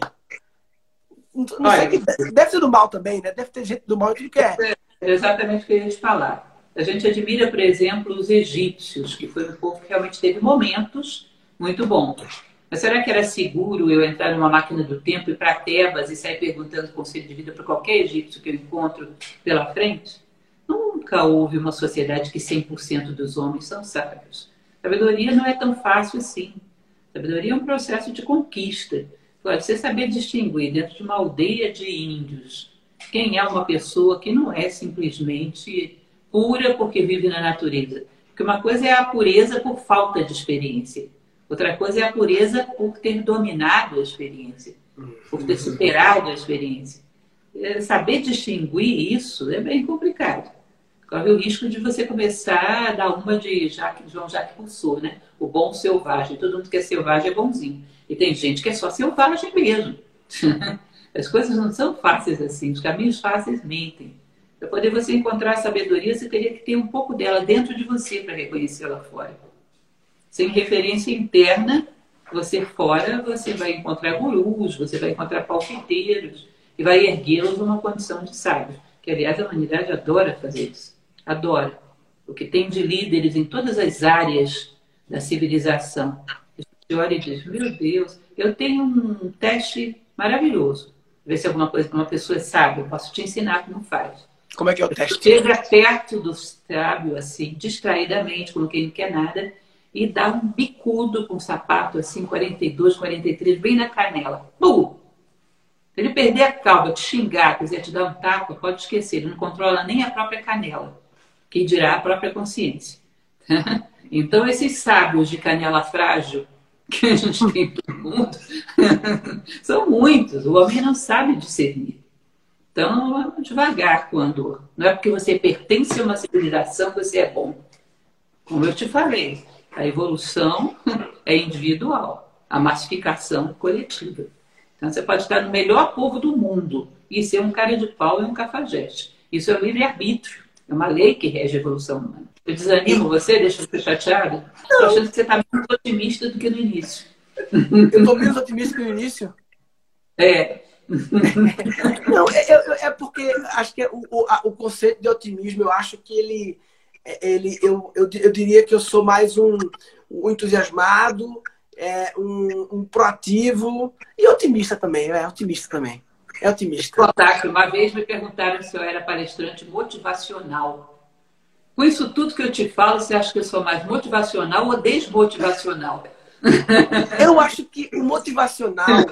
Não Olha, sei que deve ser do mal também, né? Deve ter gente do mal que quer. É exatamente o que eu ia te falar. A gente admira, por exemplo, os egípcios, que foi um povo que realmente teve momentos muito bons. Mas será que era seguro eu entrar numa máquina do tempo e ir para Tebas e sair perguntando conselho de vida para qualquer egípcio que eu encontro pela frente? Nunca houve uma sociedade que 100% dos homens são sábios. Sabedoria não é tão fácil assim. Sabedoria é um processo de conquista. Pode você saber distinguir dentro de uma aldeia de índios quem é uma pessoa que não é simplesmente pura porque vive na natureza. Porque uma coisa é a pureza por falta de experiência. Outra coisa é a pureza por ter dominado a experiência, por ter superado a experiência. É, saber distinguir isso é bem complicado. Corre o risco de você começar a dar uma de Jacques, João Jacques Rousseau, né? O bom selvagem. Todo mundo que é selvagem é bonzinho. E tem gente que é só selvagem mesmo. As coisas não são fáceis assim, os caminhos fáceis mentem. Para poder você encontrar a sabedoria, você teria que ter um pouco dela dentro de você para reconhecê-la fora. Sem referência interna, você fora, você vai encontrar gurus, você vai encontrar palpiteiros e vai erguê-los numa condição de sábio. Que, aliás, a humanidade adora fazer isso. Adora. O que tem de líderes em todas as áreas da civilização. Você olha e diz, meu Deus, eu tenho um teste maravilhoso. Ver se alguma coisa uma pessoa sabe, eu posso te ensinar como faz. Como é que é o teste? Chega perto do sábio, assim, distraidamente, como quem não quer nada, e dá um bicudo com um sapato, assim, 42, 43, bem na canela. Pum! Se ele perder a calma, te xingar, quiser te dar um tapa, pode esquecer, ele não controla nem a própria canela, que dirá a própria consciência. Então, esses sábios de canela frágil que a gente tem no mundo são muitos. O homem não sabe discernir. Então, devagar quando. Não é porque você pertence a uma civilização que você é bom. Como eu te falei, a evolução é individual, a massificação coletiva. Então, você pode estar no melhor povo do mundo e ser um cara de pau e um cafajeste. Isso é o livre-arbítrio. É uma lei que rege a evolução humana. Eu desanimo você, deixa você chateado? Estou achando que você está menos otimista do que no início. Eu estou menos otimista que no início? É. Não, é, é, é, porque acho que o, o, o, conceito de otimismo, eu acho que ele. ele eu, eu, eu diria que eu sou mais um, um entusiasmado, é, um, um, proativo e otimista também, é otimista também. É otimista. Uma vez me perguntaram se eu era palestrante motivacional. Com isso tudo que eu te falo, você acha que eu sou mais motivacional ou desmotivacional? Eu acho que o motivacional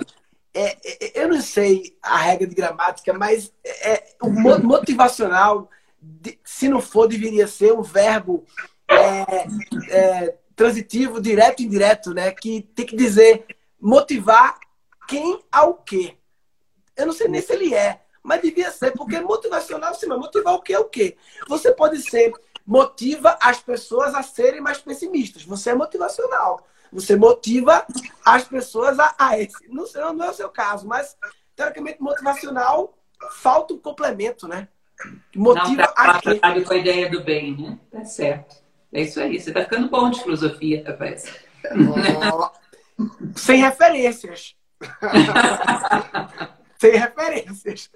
é, é, eu não sei a regra de gramática, mas é, o motivacional, se não for, deveria ser um verbo é, é, transitivo, direto e indireto, né? Que tem que dizer motivar quem ao quê. Eu não sei nem se ele é, mas devia ser, porque motivacional, sim, mas motivar o quê ao quê? Você pode ser motiva as pessoas a serem mais pessimistas. Você é motivacional. Você motiva as pessoas a, a esse. Não, sei, não é o seu caso, mas teoricamente motivacional falta um complemento, né? Motiva não, tá, a quê? com a ideia do bem, né? Tá certo. É isso aí. Você tá ficando bom de filosofia, rapaz. Oh, sem referências. sem referências.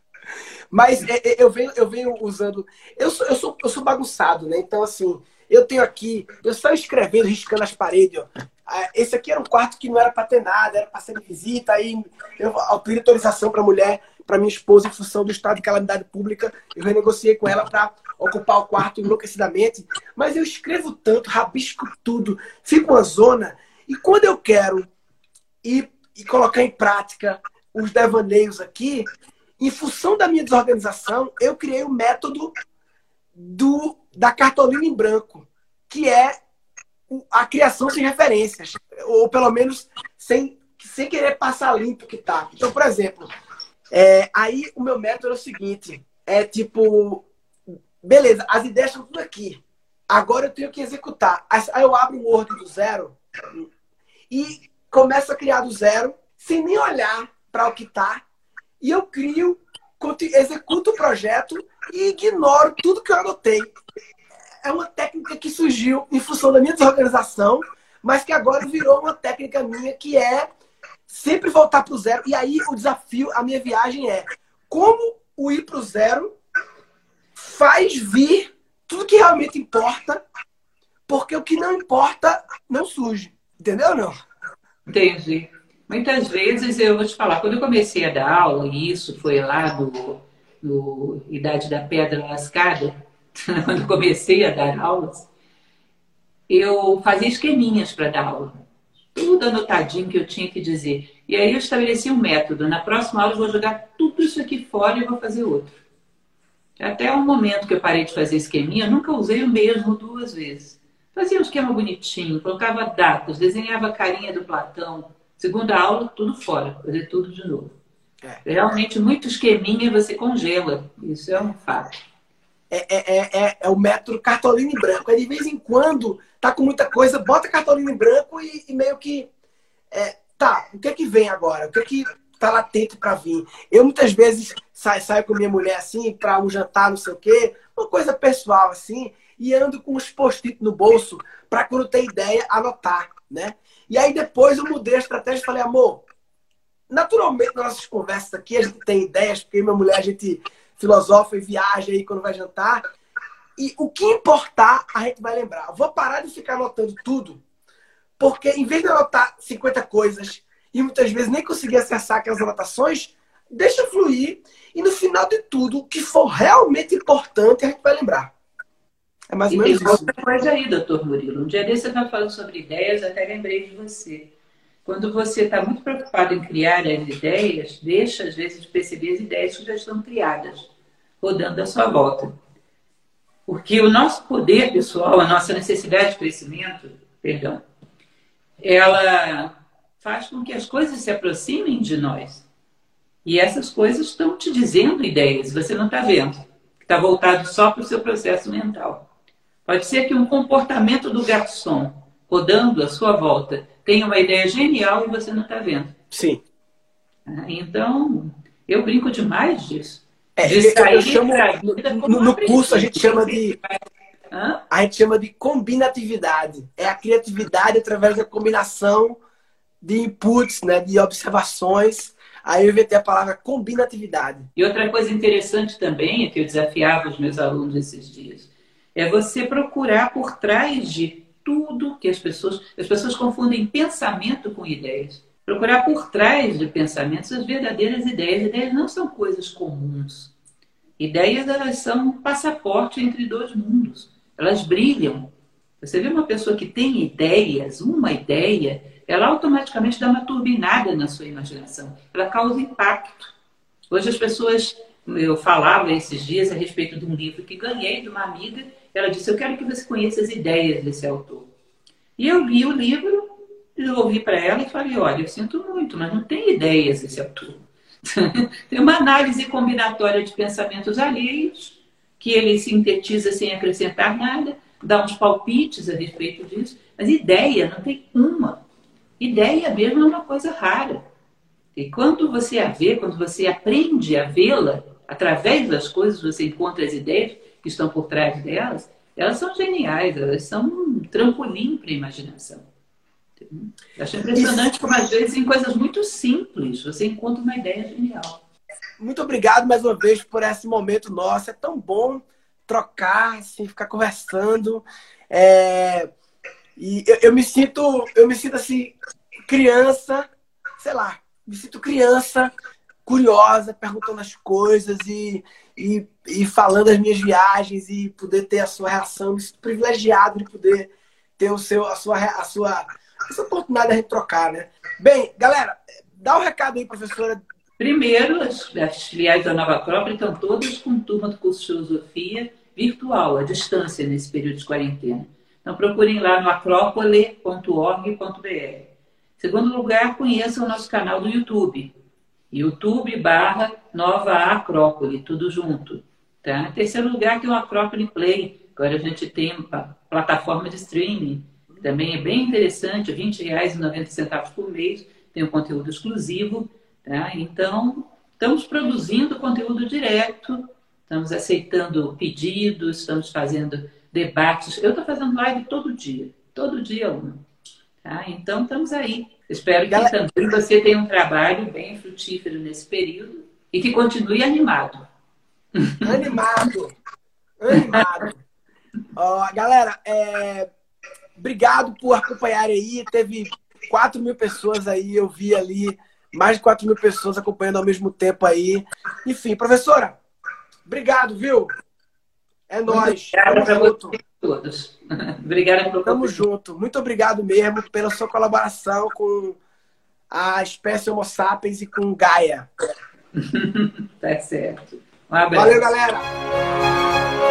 Mas é, é, eu venho, eu venho usando. Eu sou, eu, sou, eu sou bagunçado, né? Então, assim, eu tenho aqui, eu só escrevendo, riscando as paredes, ó. Ah, esse aqui era um quarto que não era para ter nada, era para ser visita. Aí eu pedi autorização para a mulher, para minha esposa, em função do estado de calamidade pública. Eu renegociei com ela para ocupar o quarto enlouquecidamente. Mas eu escrevo tanto, rabisco tudo, fico uma zona. E quando eu quero ir e colocar em prática os devaneios aqui, em função da minha desorganização, eu criei o um método do, da cartolina em branco, que é a criação sem referências, ou pelo menos sem, sem querer passar limpo que tá. Então, por exemplo, é, aí o meu método é o seguinte: é tipo, beleza, as ideias estão tudo aqui. Agora eu tenho que executar. Aí eu abro o Word do zero e começo a criar do zero, sem nem olhar para o que tá e eu crio, executo o projeto e ignoro tudo que eu anotei. É uma técnica que surgiu em função da minha desorganização, mas que agora virou uma técnica minha que é sempre voltar para o zero. E aí o desafio, a minha viagem é como o ir para o zero faz vir tudo que realmente importa, porque o que não importa não surge. Entendeu não? Entendi. Muitas vezes eu vou te falar, quando eu comecei a dar aula, e isso foi lá no, no Idade da Pedra Lascada, quando comecei a dar aulas, eu fazia esqueminhas para dar aula. Tudo anotadinho que eu tinha que dizer. E aí eu estabeleci um método. Na próxima aula eu vou jogar tudo isso aqui fora e vou fazer outro. Até o momento que eu parei de fazer esqueminha, eu nunca usei o mesmo duas vezes. Fazia um esquema bonitinho, colocava datas, desenhava a carinha do Platão, Segunda aula, tudo fora, fazer tudo de novo. É. Realmente, muito esqueminha você congela. Isso é um fato. É, é, é, é, é o método cartolina em branco. Aí, de vez em quando, tá com muita coisa, bota cartolina em branco e, e meio que. É, tá, o que é que vem agora? O que é que, tá latente para vir. Eu muitas vezes saio, saio com minha mulher assim, para um jantar, não sei o quê, uma coisa pessoal assim, e ando com os post-it no bolso para quando tem ideia anotar, né? E aí depois eu mudei a estratégia e falei, amor, naturalmente nas nossas conversas aqui a gente tem ideias, porque minha mulher a gente filosofa e viaja aí quando vai jantar. E o que importar, a gente vai lembrar. vou parar de ficar anotando tudo, porque em vez de anotar 50 coisas e muitas vezes nem conseguir acessar aquelas anotações, deixa fluir e no final de tudo, o que for realmente importante, a gente vai lembrar. É mais ou menos isso. outra coisa aí, doutor Murilo. Um dia desse você estava falando sobre ideias, até lembrei de você. Quando você está muito preocupado em criar as ideias, deixa às vezes de perceber as ideias que já estão criadas, rodando à sua volta. Porque o nosso poder pessoal, a nossa necessidade de crescimento, perdão, ela faz com que as coisas se aproximem de nós. E essas coisas estão te dizendo ideias, você não está vendo. Está voltado só para o seu processo mental. Pode ser que um comportamento do garçom rodando à sua volta tenha uma ideia genial e você não está vendo. Sim. Ah, então, eu brinco demais disso. É, de sair eu chamo, no, no curso a gente chama de Hã? a gente chama de combinatividade. É a criatividade através da combinação de inputs, né, de observações. Aí eu inventei a palavra combinatividade. E outra coisa interessante também, é que eu desafiava os meus alunos esses dias, é você procurar por trás de tudo que as pessoas. As pessoas confundem pensamento com ideias. Procurar por trás de pensamentos as verdadeiras ideias. Ideias não são coisas comuns. Ideias elas são um passaporte entre dois mundos. Elas brilham. Você vê uma pessoa que tem ideias, uma ideia, ela automaticamente dá uma turbinada na sua imaginação. Ela causa impacto. Hoje as pessoas, eu falava esses dias a respeito de um livro que ganhei de uma amiga, ela disse: Eu quero que você conheça as ideias desse autor. E eu li o livro, devolvi para ela e falei: Olha, eu sinto muito, mas não tem ideias desse autor. tem uma análise combinatória de pensamentos alheios, que ele sintetiza sem acrescentar nada, dá uns palpites a respeito disso, mas ideia não tem uma. Ideia mesmo é uma coisa rara. E quando você a vê, quando você aprende a vê-la, através das coisas você encontra as ideias que estão por trás delas, elas são geniais, elas são um trampolim para a imaginação. Eu acho impressionante como, às vezes, em coisas muito simples, você encontra uma ideia genial. Muito obrigado mais uma vez por esse momento nosso. É tão bom trocar, assim, ficar conversando. É... E eu, eu, me sinto, eu me sinto assim, criança, sei lá, me sinto criança, curiosa, perguntando as coisas e, e, e falando as minhas viagens e poder ter a sua reação. Me sinto privilegiado de poder ter o seu, a sua, a sua essa oportunidade de a gente trocar, né? Bem, galera, dá um recado aí, professora. Primeiro, as, as filiais da Nova Acrópole estão todas com turma do curso de filosofia virtual, à distância, nesse período de quarentena. Então, procurem lá no acrópole.org.br. Segundo lugar, conheçam o nosso canal do YouTube. YouTube barra Nova Acrópole, tudo junto. Tá? Em terceiro lugar, tem o Acrópole Play. Agora a gente tem uma plataforma de streaming. Também é bem interessante, R$ 20,90 por mês. Tem um conteúdo exclusivo. Tá? Então, estamos produzindo conteúdo direto, estamos aceitando pedidos, estamos fazendo debates. Eu estou fazendo live todo dia, todo dia uma. Tá? Então, estamos aí. Espero que também você tenha um trabalho bem frutífero nesse período e que continue animado. Animado! Animado! Ó, galera, é... obrigado por acompanhar aí. Teve 4 mil pessoas aí, eu vi ali mais de 4 mil pessoas acompanhando ao mesmo tempo aí. Enfim, professora, obrigado, viu? É nóis. Obrigada para todos. Obrigada pelo Tamo junto. Muito obrigado mesmo pela sua colaboração com a espécie Homo sapiens e com Gaia. tá certo. Um abraço. Valeu, galera.